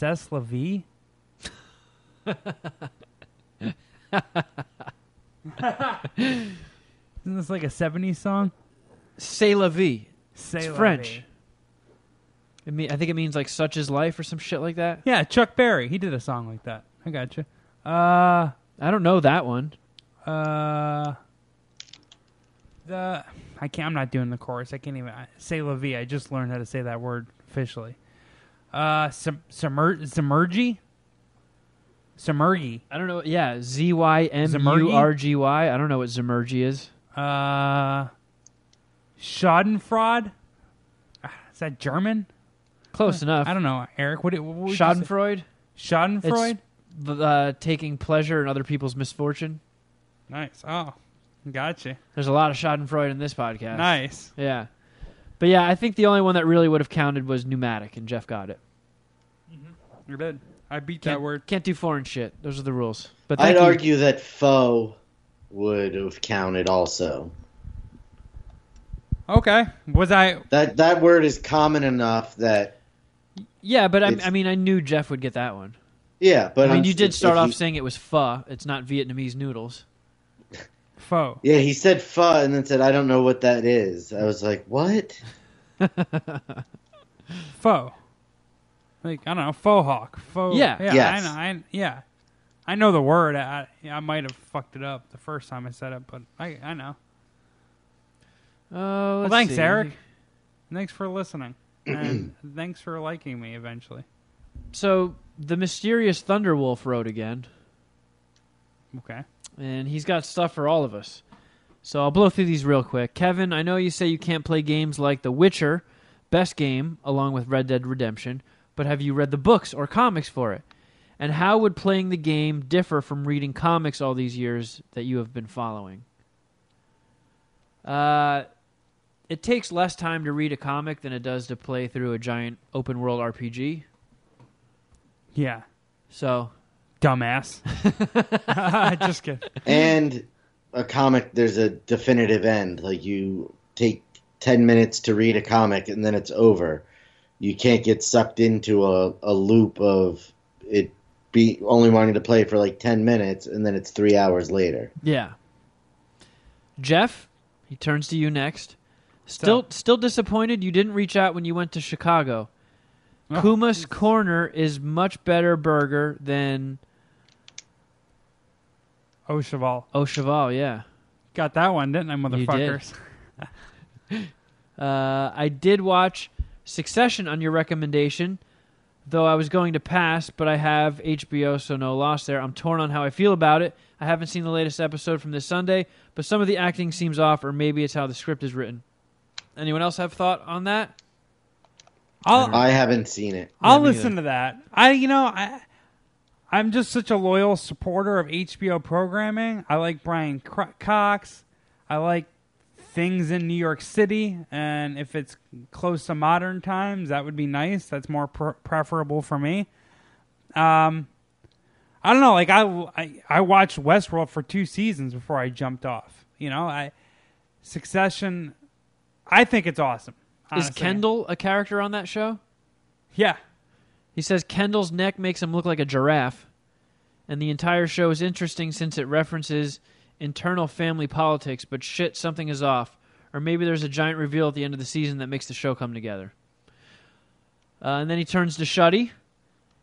C'est la vie. Isn't this like a 70s song? C'est la vie. C'est It's la French. vie. It mean, I think it means like such is life or some shit like that. Yeah, Chuck Berry. He did a song like that. I got you. Uh, I don't know that one. uh, the I can't. I'm not doing the chorus. I can't even I- say la vie. I just learned how to say that word officially. Uh, Sum- Summer. Summergy. I don't know. Yeah, Z Y M U R G Y. I don't know what Zemergy is. Uh, Schadenfreude. Ah, Is that German? Close enough. I don't know, Eric. What, what would? Schadenfreude. Schadenfreude. It's uh, taking pleasure in other people's misfortune. Nice. Oh, gotcha. There's a lot of Schadenfreude in this podcast. Nice. Yeah. But yeah, I think the only one that really would have counted was pneumatic, and Jeff got it. Mm-hmm. You're good. I beat Can't, that word. Can't do foreign shit. Those are the rules. But thank I'd you. argue that foe would have counted also. Okay. Was I? That that word is common enough that Yeah, but I, It's- I mean, I knew Jeff would get that one. yeah. But I mean, I'm you s- did start if off you- saying it was pho. It's not Vietnamese noodles. Foe. Yeah, he said pho and then said, "I don't know what that is." I was like, "What?" Foe. Like I don't know. Faux hawk. Faux. Yeah. Yeah. Yes. I know. I, yeah. I know the word. I, I might have fucked it up the first time I said it, but I I know. Oh, Well, thanks, see. Eric. Thanks for listening, and thanks for liking me eventually. So the mysterious Thunderwolf wrote again, Okay. And he's got stuff for all of us. So I'll blow through these real quick. Kevin, I know you say you can't play games like The Witcher, best game, along with Red Dead Redemption, but have you read the books or comics for it? And how would playing the game differ from reading comics all these years that you have been following? Uh, it takes less time to read a comic than it does to play through a giant open world RPG. Yeah. So Dumbass. Just kidding. and a comic, there's a definitive end. Like you take ten minutes to read a comic and then it's over. You can't get sucked into a, a loop of it be only wanting to play for like ten minutes and then it's three hours later. Yeah. Jeff, he turns to you next. Still still disappointed you didn't reach out when you went to Chicago. Oh. Kuma's Corner is much better burger than Oh, Cheval. Au Cheval, yeah. Got that one, didn't I, did. motherfuckers? Uh, I did watch Succession on your recommendation, though I was going to pass, but I have HBO, so no loss there. I'm torn on how I feel about it. I haven't seen the latest episode from this Sunday, but some of the acting seems off, or maybe it's how the script is written. Anyone else have thought on that? I'll I haven't seen it. I'll me listen to that. I you know I I'm just such a loyal supporter of HBO programming. I like Brian Cox. I like things in New York City, and if it's close to modern times, that would be nice. That's more pre- preferable for me. Um, I don't know. Like I, I I watched Westworld for two seasons before I jumped off. You know, I Succession. I think it's awesome. Is. Kendall a character on that show? Yeah. He says Kendall's neck makes him look like a giraffe, and the entire show is interesting since it references internal family politics, but shit, something is off. Or maybe there's a giant reveal at the end of the season that makes the show come together. Uh, and then he turns to Shuddy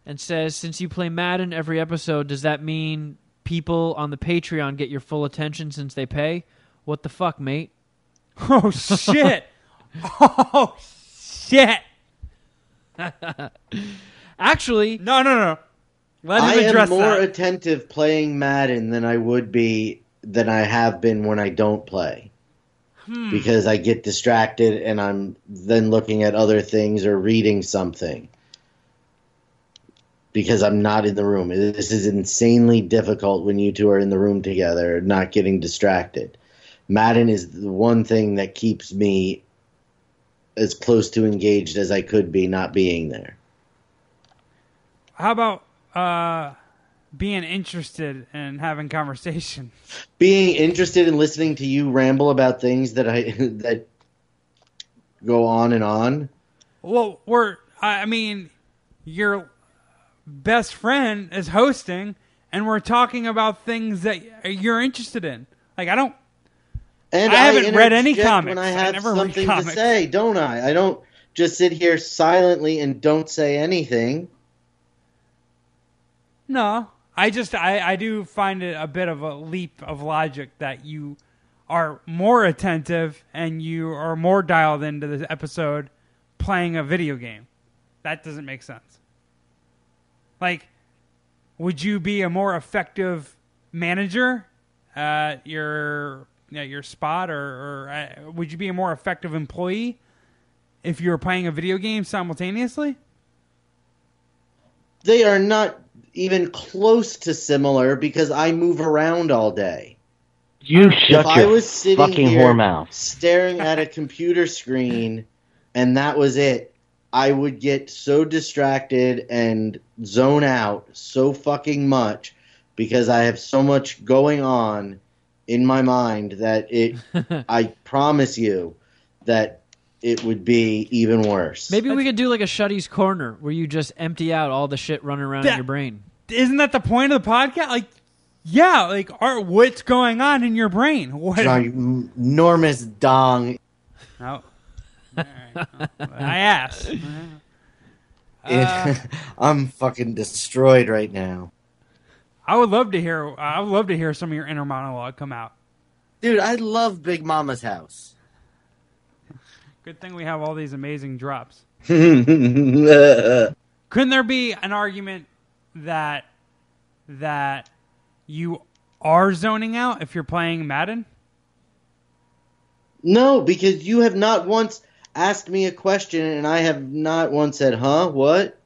and says, Since you play Madden every episode, does that mean people on the Patreon get your full attention since they pay? What the fuck, mate? Oh shit! oh shit! Actually, No, no, no. Let I him am more that. attentive playing Madden than I would be than I have been when I don't play. Hmm. Because I get distracted and I'm then looking at other things or reading something. Because I'm not in the room. This is insanely difficult when you two are in the room together, not getting distracted. Madden is the one thing that keeps me as close to engaged as I could be not being there. How about uh, being interested and having conversation? being interested in listening to you ramble about things that I that go on and on. Well, we're. I I mean, your best friend is hosting, and we're talking about things that you're interested in. Like I don't. And I haven't read any comics. when I I have read something to say, don't I? I don't just sit here silently and don't say anything. No, I just I I do find it a bit of a leap of logic that you are more attentive and you are more dialed into this episode playing a video game. That doesn't make sense. Like, would you be a more effective manager at your at your spot, or, or uh, would you be a more effective employee if you were playing a video game simultaneously? They are not even close to similar because I move around all day. You shut if I your was sitting fucking here whore mouth. staring at a computer screen and that was it, I would get so distracted and zone out so fucking much because I have so much going on in my mind that it I promise you that it would be even worse. maybe we could do like a Shuddy's Corner where you just empty out all the shit running around in your brain. Isn't that the point of the podcast? Like, yeah, like, are, what's going on in your brain? What? John, enormous dong. No. All right. I asked. Uh, I'm fucking destroyed right now. I would love to hear. I would love to hear some of your inner monologue come out. Dude, I love Big Momma's house. Good thing we have all these amazing drops. Couldn't there be an argument that that you are zoning out if you're playing Madden? No, because you have not once asked me a question and I have not once said, huh, what?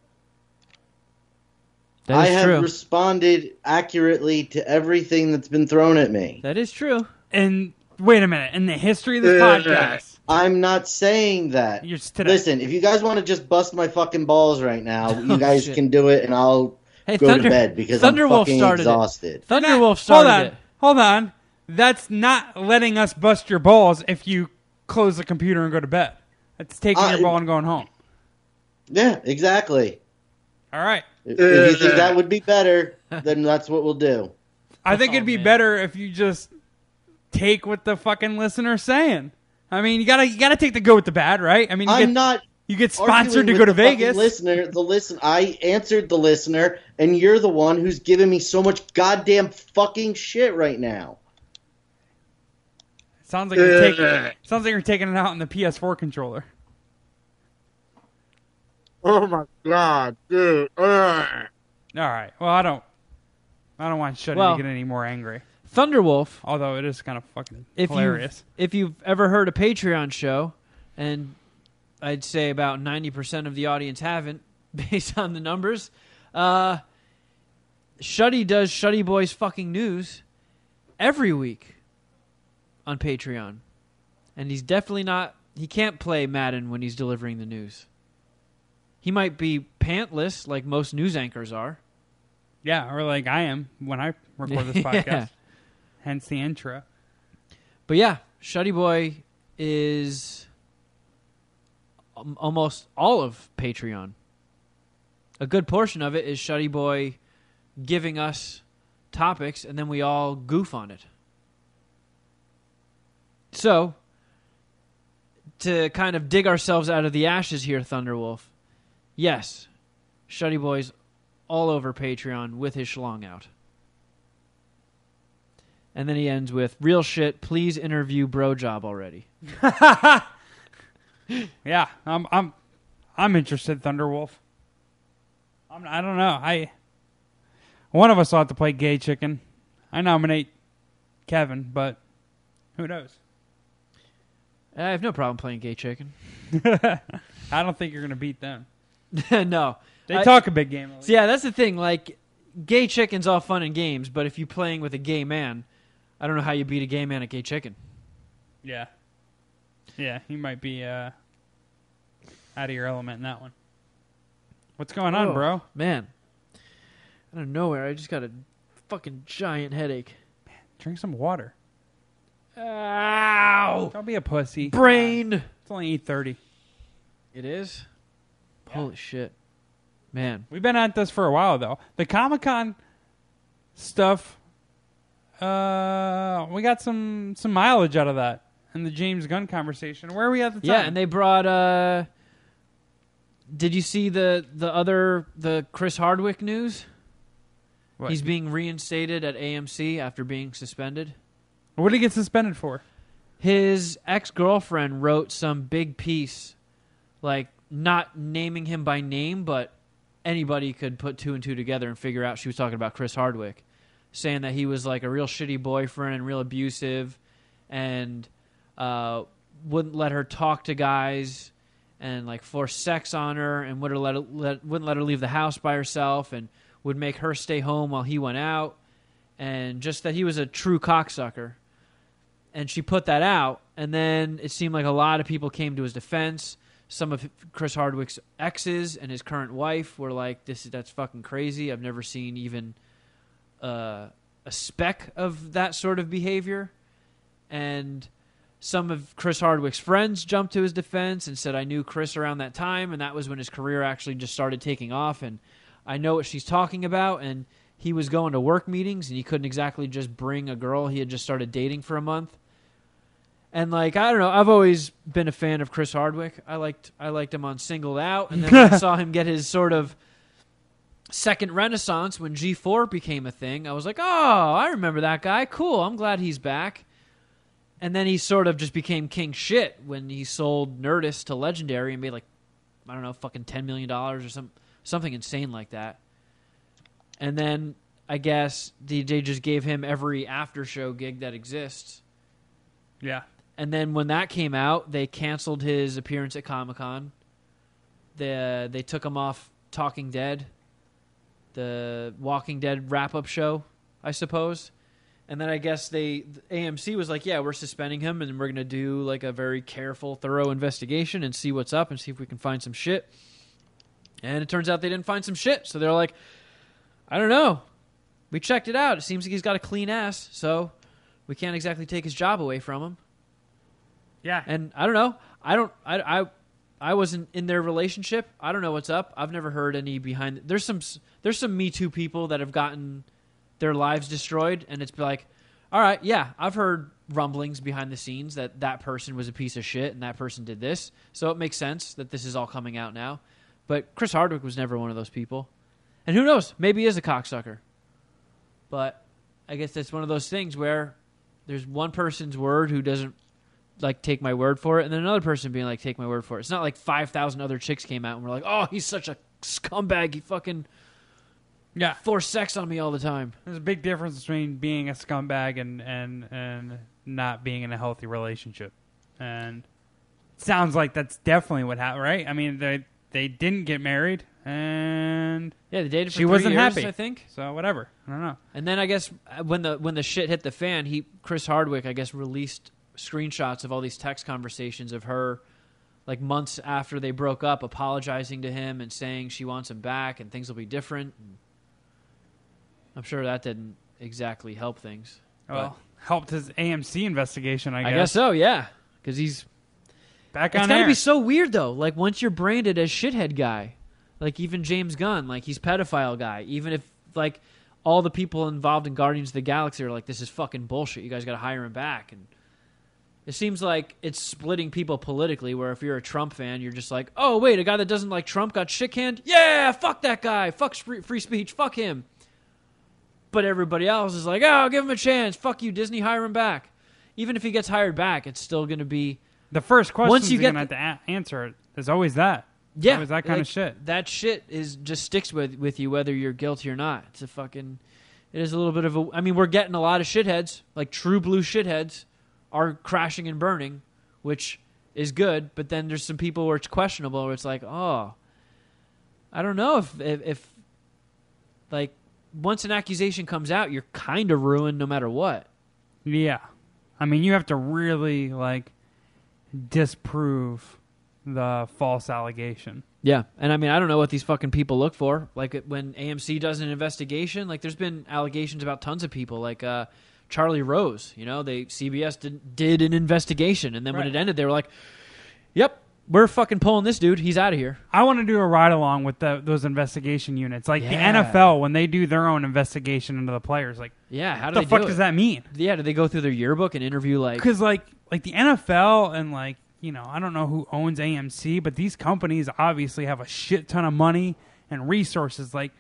That I have true. responded accurately to everything that's been thrown at me. that is true. And wait a minute, in the history of this podcast, I'm not saying that. you're. Listen, if you guys want to just bust my fucking balls right now, you Oh, guys shit. can do it and I'll Hey, go Thunder, to bed because Thunderwolf I'm fucking started it. exhausted. Thunderwolf started hold on, it. hold on. That's not letting us bust your balls if you close the computer and go to bed. That's taking I- your ball and going home. Yeah, exactly. All right. If if you think uh, that would be better, then that's what we'll do. I think Oh, it'd be man. better if you just take what the fucking listener's saying. I mean, you gotta you gotta take the good with the bad, right? I mean, you I'm get not you get sponsored to go to Vegas. Listener, the listen. I answered the listener, and you're the one who's giving me so much goddamn fucking shit right now. Sounds like you're taking sounds like you're taking it out on the PS4 controller. Oh my god, dude! All right. Well, I don't I don't want Shuddy Well- to get any more angry. Thunderwolf, Although it is kind of fucking if hilarious. you if you've ever heard a Patreon show, and I'd say about ninety percent of the audience haven't, based on the numbers, uh, Shuddy does Shuddy Boys fucking news every week on Patreon, and he's definitely not. He can't play Madden when he's delivering the news. He might be pantless like most news anchors are. Yeah, or like I am when I record this podcast. Yeah. Hence the intro. But yeah, Shuddy Boy is almost all of Patreon. A good portion of it is Shuddy Boy giving us topics, and then we all goof on it. So, to kind of dig ourselves out of the ashes here, Thunderwolf, yes, Shuddy Boy's all over Patreon with his schlong out. And then he ends with real shit. Please interview Bro Job already. Yeah, I'm I'm I'm interested, Thunderwolf. I'm I don't know. I one of us ought to play gay chicken. I nominate Kevin, but who knows? I have no problem playing gay chicken. I don't think you're gonna beat them. no. They I- talk a big game. So yeah, that's the thing. Like, gay chicken's all fun and games, but if you're playing with a gay man, I don't know how you beat a gay man at gay chicken. Yeah, yeah, he might be uh, out of your element in that one. What's going on, Oh, bro? Man, out of nowhere, I just got a fucking giant headache. Drink some water. Ow! Don't be a pussy. Brain. It's only eight thirty. It is. Holy shit, man. We've been at this for a while though. The Comic Con stuff, uh, we got some some mileage out of that. And the James Gunn conversation. Where are we at the time? Yeah, and they brought. uh Did you see the the other the Chris Hardwick news? What? He's being reinstated at AMC after being suspended. what did he get suspended for? his ex girlfriend wrote some big piece, like not naming him by name, but anybody could put two and two together and figure out she was talking about Chris Hardwick, saying that he was like a real shitty boyfriend and real abusive, and uh, wouldn't let her talk to guys, and like force sex on her, and would let, her, let wouldn't let her leave the house by herself, and would make her stay home while he went out, and just that he was a true cocksucker. And she put that out. And then it seemed like a lot of people came to his defense. Some of chris hardwick's exes and his current wife were like this is that's fucking crazy. I've never seen even uh, a speck of that sort of behavior. And some of chris hardwick's friends jumped to his defense and said i knew chris around that time and that was when his career actually just started taking off and i know what she's talking about and he was going to work meetings and he couldn't exactly just bring a girl he had just started dating for a month and like I don't know, I've always been a fan of Chris Hardwick. I liked I liked him on Singled Out, and then I saw him get his sort of second renaissance when G4 became a thing. I was like, oh, I remember that guy. Cool. I'm glad he's back. And then he sort of just became king shit when he sold Nerdist to Legendary and made like I don't know, fucking ten million dollars or some something insane like that. And then I guess they just gave him every after show gig that exists. Yeah. And then when that came out, they canceled his appearance at Comic Con. They they took him off Talking Dead, the Walking Dead wrap up show, I suppose. And then I guess they AMC was like, yeah, we're suspending him, and we're gonna do like a very careful, thorough investigation and see what's up and see if we can find some shit. And it turns out they didn't find some shit, so they're like, I don't know. We checked it out. It seems like he's got a clean ass, so we can't exactly take his job away from him. Yeah. And I don't know. I don't. I. I. I wasn't in their relationship. I don't know what's up. I've never heard any behind. There's some. There's some Me Too people that have gotten their lives destroyed, and it's like, all right, yeah, I've heard rumblings behind the scenes that that person was a piece of shit and that person did this. So it makes sense that this is all coming out now. But Chris Hardwick was never one of those people, and who knows? Maybe he is a cocksucker. But I guess that's one of those things where there's one person's word who doesn't like take my word for it, and then another person being like, take my word for it. It's not like five thousand other chicks came out and were like, oh, he's such a scumbag. He fucking Yeah. forced sex on me all the time. There's a big difference between being a scumbag and and and not being in a healthy relationship. And sounds like that's definitely what happened, right? I mean, they they didn't get married, and Yeah, they dated for She three wasn't years, happy. I think. so whatever. I don't know. And then I guess uh, when the when the shit hit the fan, he Chris Hardwick I guess released screenshots of all these text conversations of her like months after they broke up apologizing to him and saying she wants him back and things will be different. And I'm sure that didn't exactly help things. Well, helped his AMC investigation, I I guess. guess so, yeah, cuz he's Back on It's gotta air. be so weird though. Like once you're branded as shithead guy, like even James Gunn, like he's pedophile guy. Even if like all the people involved in Guardians of the Galaxy are like, this is fucking bullshit. You guys got to hire him back. And it seems like it's splitting people politically. Where if you're a Trump fan, you're just like, oh wait, a guy that doesn't like Trump got shit canned. Yeah, fuck that guy. Fuck free speech. Fuck him. But everybody else is like, oh, give him a chance. Fuck you, Disney, hire him back. Even if he gets hired back, it's still going to be The first question Once you get gonna have to a- answer it is always that. Yeah, always that kind like, of shit. That shit is just sticks with with you whether you're guilty or not. It's a fucking. It is a little bit of a. I mean, we're getting a lot of shitheads, like true blue shitheads, are crashing and burning, which is good. But then there's some people where it's questionable. Where it's like, oh, I don't know if if, if like once an accusation comes out, you're kind of ruined no matter what. Yeah, I mean, you have to really like disprove the false allegation. Yeah, and I mean, I don't know what these fucking people look for. Like when AMC does an investigation, like there's been allegations about tons of people, like uh, Charlie Rose. You know, they CBS did, did an investigation, and then when it ended, they were like, "Yep, we're fucking pulling this dude. He's out of here." I want to do a ride along with the, those investigation units, like Yeah. the NFL when they do their own investigation into the players. Like, Yeah, how what do the they fuck do does it? that mean? Yeah, do they go through their yearbook and interview like? Because like like the NFL and like you know I don't know who owns AMC, but these companies obviously have a shit ton of money and resources. Like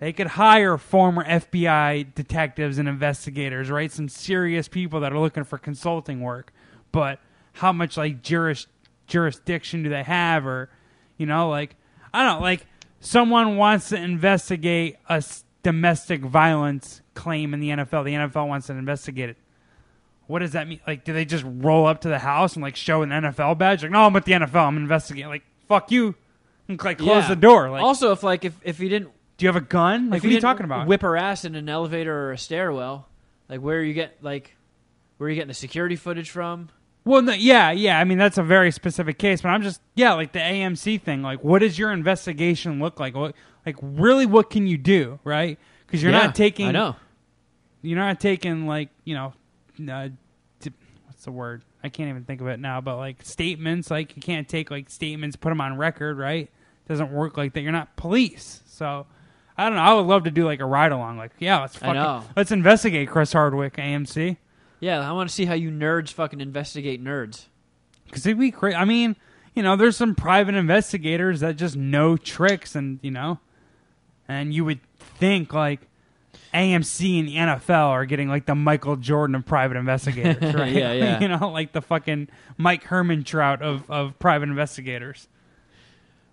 they could hire former FBI detectives and investigators, right? Some serious people that are looking for consulting work. But how much like juris jurisdiction do they have, or you know, like I don't know, like someone wants to investigate a s- domestic violence claim in the NFL. The NFL wants to investigate it what does that mean? Like, do they just roll up to the house and like show an NFL badge? Like, no, I'm with the NFL. I'm investigating. Like, fuck you. And like close Yeah. the door. Like, also, if like if if he didn't, do you have a gun? Like, what are you talking about? Whip her ass in an elevator or a stairwell. Like where you get like, where are you getting the security footage from? Well, no, yeah, yeah. I mean, that's a very specific case, but I'm just yeah, like the AMC thing. Like, what does your investigation look like? What, like, really, what can you do? Right? Because you're Yeah, not taking. I know. You're not taking like you know, uh, what's the word? I can't even think of it now. But like statements, like you can't take like statements, put them on record, right? doesn't work like that. You're not police, so I don't know. I would love to do like a ride along. Like, yeah, let's fucking let's investigate Chris Hardwick, AMC, Yeah, I want to see how you nerds fucking investigate nerds. because it'd be crazy. I mean, you know, there's some private investigators that just know tricks, and you know, and you would think like. AMC and the NFL are getting like the Michael Jordan of private investigators, right? Yeah, yeah. you know, like the fucking Mike Herman trout of, of private investigators.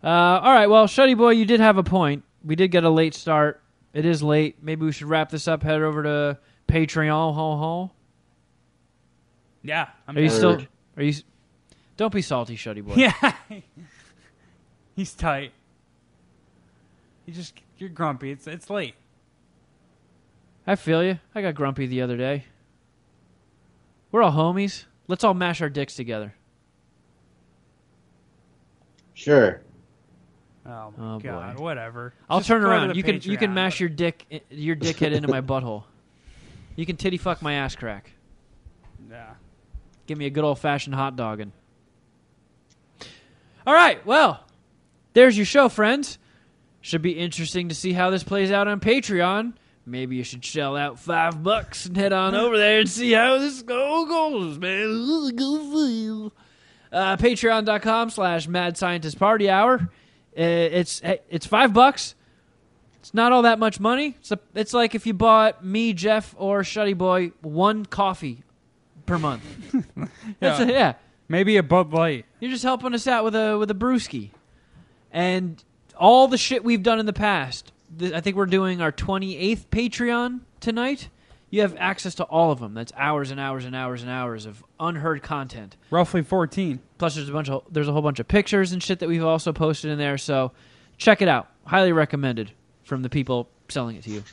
Uh, all right, well, Shuddy Boy, you did have a point. We did get a late start. It is late. Maybe we should wrap this up. Head over to Patreon. Ho ho. Yeah, I'm Are you still? Are you? Don't be salty, Shuddy Boy. Yeah, he's tight. You just you're grumpy. It's it's late. I feel you. I got grumpy the other day. We're all homies. Let's all mash our dicks together. Sure. Oh my Oh, god, boy. whatever. I'll Just turn around. You can you can mash your dick your dickhead into my butthole. You can titty fuck my ass crack. Yeah. Give me a good old fashioned hot dogging. All right, well, there's your show, friends. Should be interesting to see how this plays out on Patreon. Maybe you should shell out five bucks and head on over there and see how this go goes, man. Go feel. Uh, Patreon.com slash Mad Scientist Party Hour. Uh, it's it's five bucks. It's not all that much money. It's a, it's like if you bought me, Jeff, or Shuddy Boy one coffee per month. That's Yeah. a, yeah. Maybe a Bud Light. You're just helping us out with a with a brewski, and all the shit we've done in the past. Th- I think we're doing our 28th Patreon tonight. You have access to all of them. That's hours and hours and hours and hours of unheard content. Roughly 14. Plus, there's a bunch of there's a whole bunch of pictures and shit that we've also posted in there. So check it out. Highly recommended from the people selling it to you.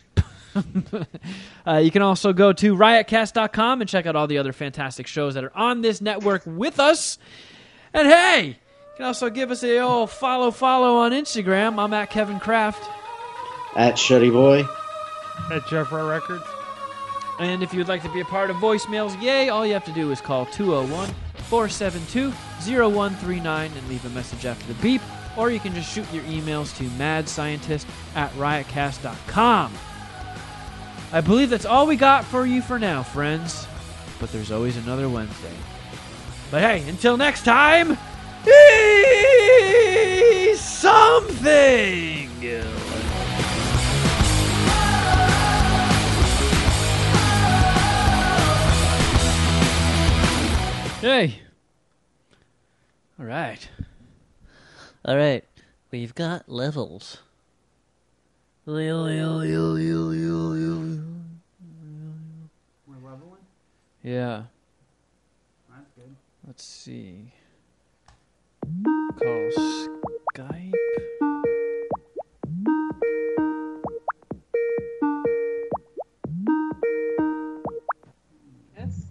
uh, you can also go to riotcast.com and check out all the other fantastic shows that are on this network with us. And hey, you can also give us a old follow follow on Instagram. I'm at Kevin Kraft. At Shuddy Boy. At Jeffro Records. And if you'd like to be a part of voicemails, yay, all you have to do is call 201 472 0139 and leave a message after the beep. Or you can just shoot your emails to madscientist at riotcast.com. I believe that's all we got for you for now, friends. But there's always another Wednesday. But hey, until next time, something. Hey. All right. All right. We've got levels. Yeah. Let's see. Call Skype. Yes.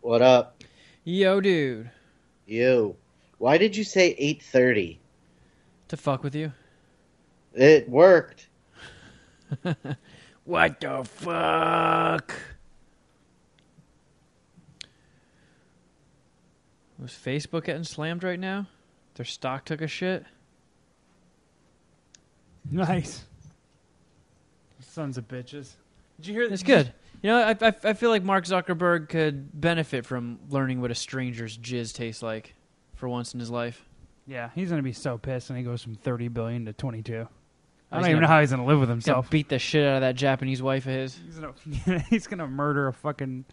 What up, Yo, dude. Yo. Why did you say eight thirty? To fuck with you. It worked. What the fuck? Was Facebook getting slammed right now? Their stock took a shit. Nice. Sons of bitches. Did you hear this? It's good. You know, I, I, I feel like Mark Zuckerberg could benefit from learning what a stranger's jizz tastes like for once in his life. Yeah, he's gonna be so pissed when he goes from thirty billion to twenty two. I don't even gonna- know how he's gonna live with He's gonna himself. beat the shit out of that Japanese wife of his. He's gonna, he's gonna murder a fucking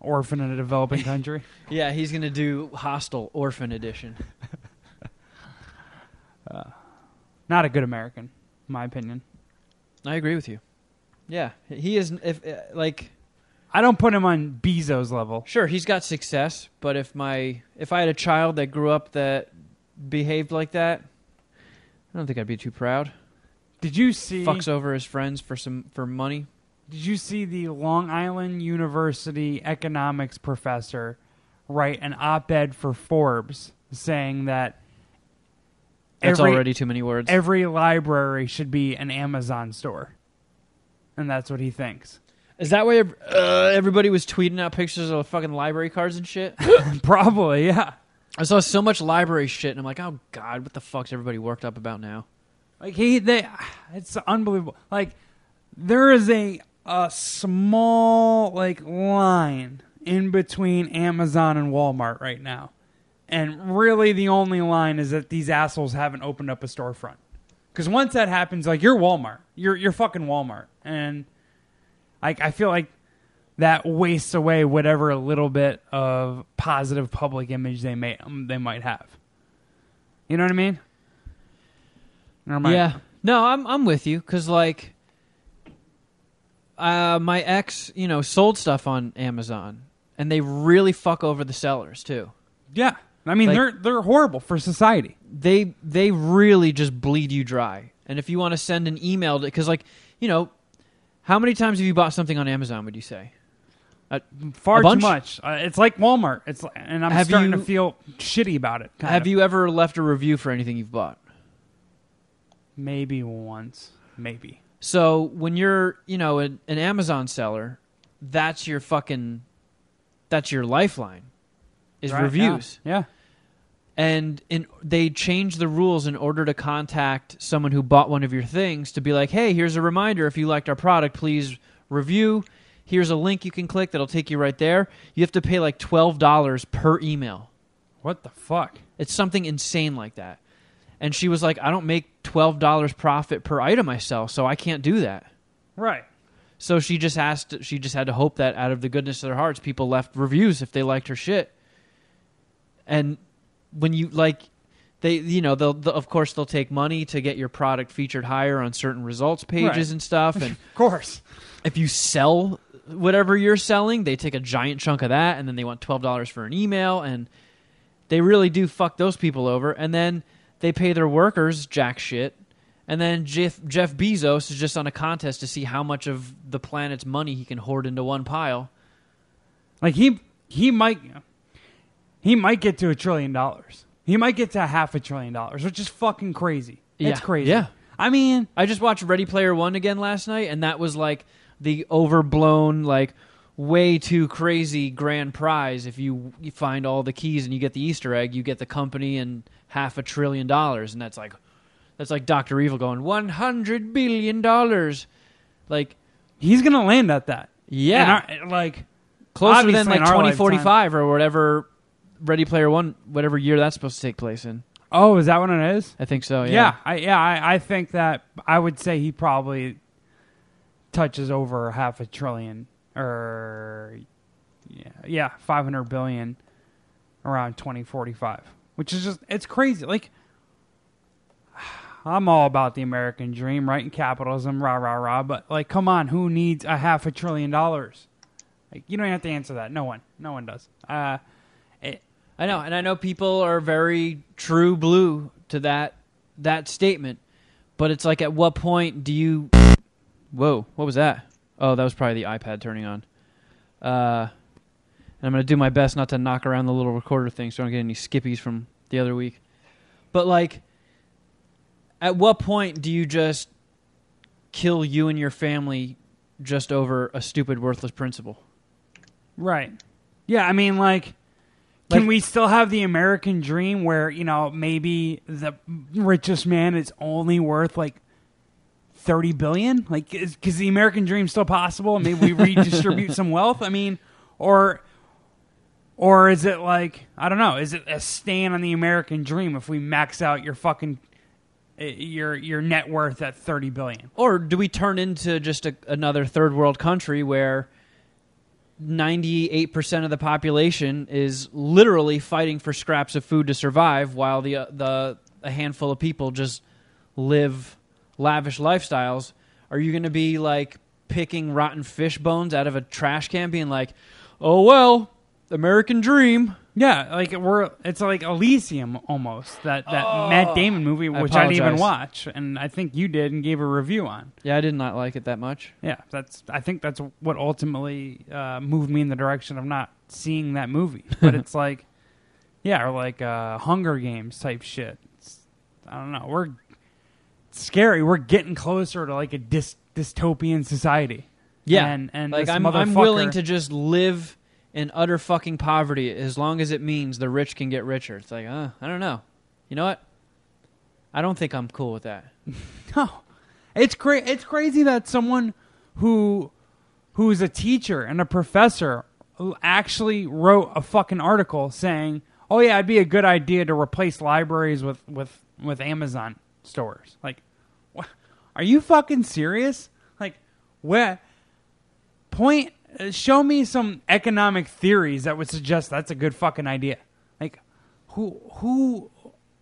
orphan in a developing country. Yeah, he's gonna do Hostel Orphan Edition. Not a good American, in my opinion. I agree with you. Yeah, he is. If uh, like, I don't put him on Bezos level. sure, he's got success, but if my if I had a child that grew up that behaved like that, I don't think I'd be too proud. Did you see? Fucks over his friends for some for money. Did you see the Long Island University economics professor write an op-ed for Forbes saying that That's every, already too many words. every library should be an Amazon store, and that's what he thinks. Is that why uh, everybody was tweeting out pictures of fucking library cards and shit? Probably, yeah. I saw so much library shit, and I'm like, oh god, what the fuck's everybody worked up about now? Like he, they, it's unbelievable. Like there is a a small like line in between Amazon and Walmart right now, and really the only line is that these assholes haven't opened up a storefront. Because once that happens, like you're Walmart, you're you're fucking Walmart, and like I feel like that wastes away whatever little bit of positive public image they may um, they might have. You know what I mean? Or am I- Yeah. No, I'm I'm with you because like, uh, my ex, you know, sold stuff on Amazon, and they really fuck over the sellers too. Yeah, I mean Like- they're they're horrible for society. They they really just bleed you dry. And if you want to send an email, to because like, you know, how many times have you bought something on Amazon? Would you say? Far too much. Uh, it's like Walmart. It's and I'm Have starting you- to feel shitty about it. Have of. you ever left a review for anything you've bought? Maybe once, maybe. So when you're, you know, an, an Amazon seller, that's your fucking, that's your lifeline, is Right, reviews. Yeah. And in they change the rules in order to contact someone who bought one of your things to be like, hey, here's a reminder. If you liked our product, please review. Here's a link you can click that'll take you right there. You have to pay like twelve dollars per email. What the fuck? It's something insane like that. And she was like, I don't make twelve dollars profit per item I sell, so I can't do that. Right. So she just asked. She just had to hope that out of the goodness of their hearts, people left reviews if they liked her shit. And when you like, they you know they'll, they'll- of course they'll take money to get your product featured higher on certain results pages Right. and stuff. And Of course. if you sell whatever you're selling, they take a giant chunk of that, and then they want twelve dollars for an email, and they really do fuck those people over. And then they pay their workers jack shit. And then Jeff, Jeff Bezos is just on a contest to see how much of the planet's money he can hoard into one pile. Like he he might he might get to a trillion dollars. He might get to half a trillion dollars, which is fucking crazy. It's Yeah. crazy. Yeah. I mean, I just watched Ready Player One again last night, and that was like the overblown, like way too crazy grand prize. If you, you find all the keys and you get the Easter egg, you get the company and half a trillion dollars, and that's like that's like Doctor Evil going one hundred billion dollars, like he's gonna land at that. yeah, our- like closer than like 2045 lifetime- or whatever. Ready Player One, whatever year that's supposed to take place in. Oh, is that what it is? I think so. yeah, Yeah. I yeah, I, I think that I would say he probably touches over half a trillion or yeah, yeah, 500 billion around 2045, which is just it's crazy. Like I'm all about the American dream, right? And capitalism, rah rah rah. But like, come on, who needs a half a trillion dollars? Like, you don't have to answer that. No one, no one does. Uh, it, I know, and I know people are very true blue to that that statement, but it's like, at what point do you? Whoa, what was that? Oh, that was probably the iPad turning on. Uh, and I'm gonna do my best not to knock around the little recorder thing, so I don't get any skippies from the other week. But like, at what point do you just kill you and your family just over a stupid, worthless principle? Right. Yeah, I mean, like, can Like- we still have the American dream where, you know, maybe the richest man is only worth like 30 billion? Like, is because the American dream's still possible? Maybe we redistribute some wealth? I mean, or. Or is it like I don't know? Is it a stain on the American dream if we max out your fucking uh, your your net worth at thirty billion? Or do we turn into just a, another third world country where 98% of the population is literally fighting for scraps of food to survive while the uh, the a handful of people just live lavish lifestyles? Are you going to be like picking rotten fish bones out of a trash can being like, "Oh well, American dream." Yeah, like we're it's like Elysium almost that that Matt Damon movie, which I, didn't even watch, and I think you did and gave a review on. Yeah, I did not like it that much. Yeah, that's I think that's what ultimately uh, moved me in the direction of not seeing that movie. But it's like, yeah, or like uh, Hunger Games type shit. It's, I don't know. We're scary. We're getting closer to like a dys- dystopian society. Yeah, and and like this I'm, I'm willing to just live in utter fucking poverty as long as it means the rich can get richer. It's like, uh, I don't know. You know what? I don't think I'm cool with that. No, it's cra- It's crazy that someone who who's a teacher and a professor actually wrote a fucking article saying, "Oh yeah, it'd be a good idea to replace libraries with with with Amazon stores." Like, what? Are you fucking serious? Like, where? Point. uh, Show me some economic theories that would suggest that's a good fucking idea. Like, who who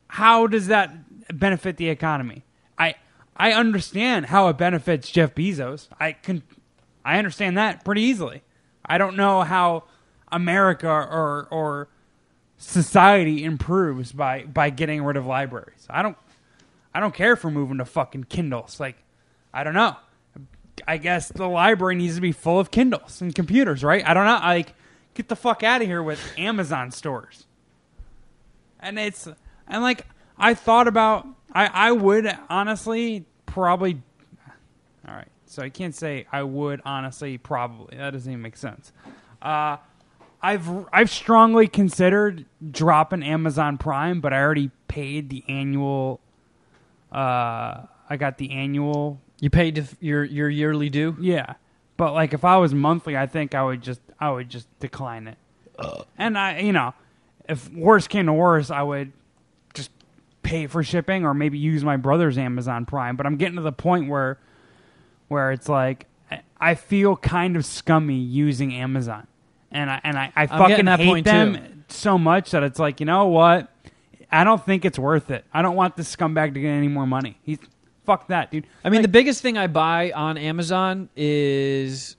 how does that benefit the economy? I I understand how it benefits Jeff Bezos. I can I understand that pretty easily. I don't know how America or or society improves by by getting rid of libraries. I don't I don't care for moving to fucking Kindles. Like I don't know. I guess the library needs to be full of Kindles and computers, right? I don't know. Like get the fuck out of here with Amazon stores and it's and like I thought about I I would honestly probably all right so I can't say I would honestly probably that doesn't even make sense uh I've I've strongly considered dropping Amazon Prime but I already paid the annual uh I got the annual You paid your your yearly due. yeah. But like if I was monthly, I think I would just I would just decline it. and I you know, if worse came to worse, I would just pay for shipping or maybe use my brother's Amazon Prime. But I'm getting to the point where where it's like I- I feel kind of scummy using Amazon. And I and I, I fucking hate point, them too. so much that it's like, you know what? I don't think it's worth it. I don't want this scumbag to get any more money. He's fuck that, dude. I mean, Like- the biggest thing I buy on Amazon is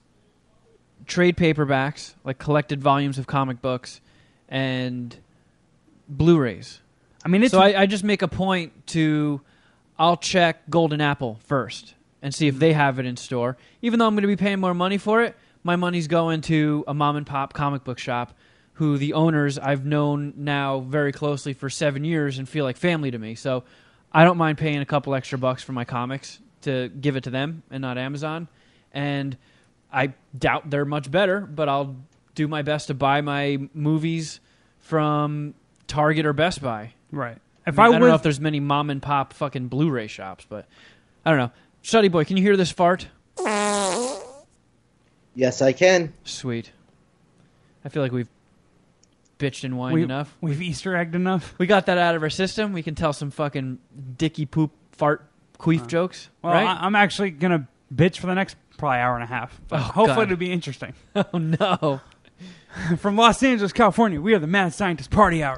trade paperbacks, like collected volumes of comic books, and Blu-rays. I mean it's so I, I just make a point to, I'll check Golden Apple first and see if they have it in store. Even though I'm going to be paying more money for it, my money's going to a mom and pop comic book shop, who the owners I've known now very closely for seven years and feel like family to me. So I don't mind paying a couple extra bucks for my comics to give it to them and not Amazon. And I doubt they're much better, but I'll do my best to buy my movies from Target or Best Buy. right. If I, I, I don't was know if there's many mom and pop fucking Blu-ray shops, but I don't know. Shuddy boy, can you hear this fart? Yes, I can. Sweet. I feel like we've bitched and whined we, enough. We've Easter egged enough. We got that out of our system. We can tell some fucking dicky poop fart queef uh, jokes, Well, right? I, I'm actually gonna bitch for the next probably hour and a half. But Oh, hopefully God. it'll be interesting. Oh no. From Los Angeles, California, we are the Mad Scientist Party Hour.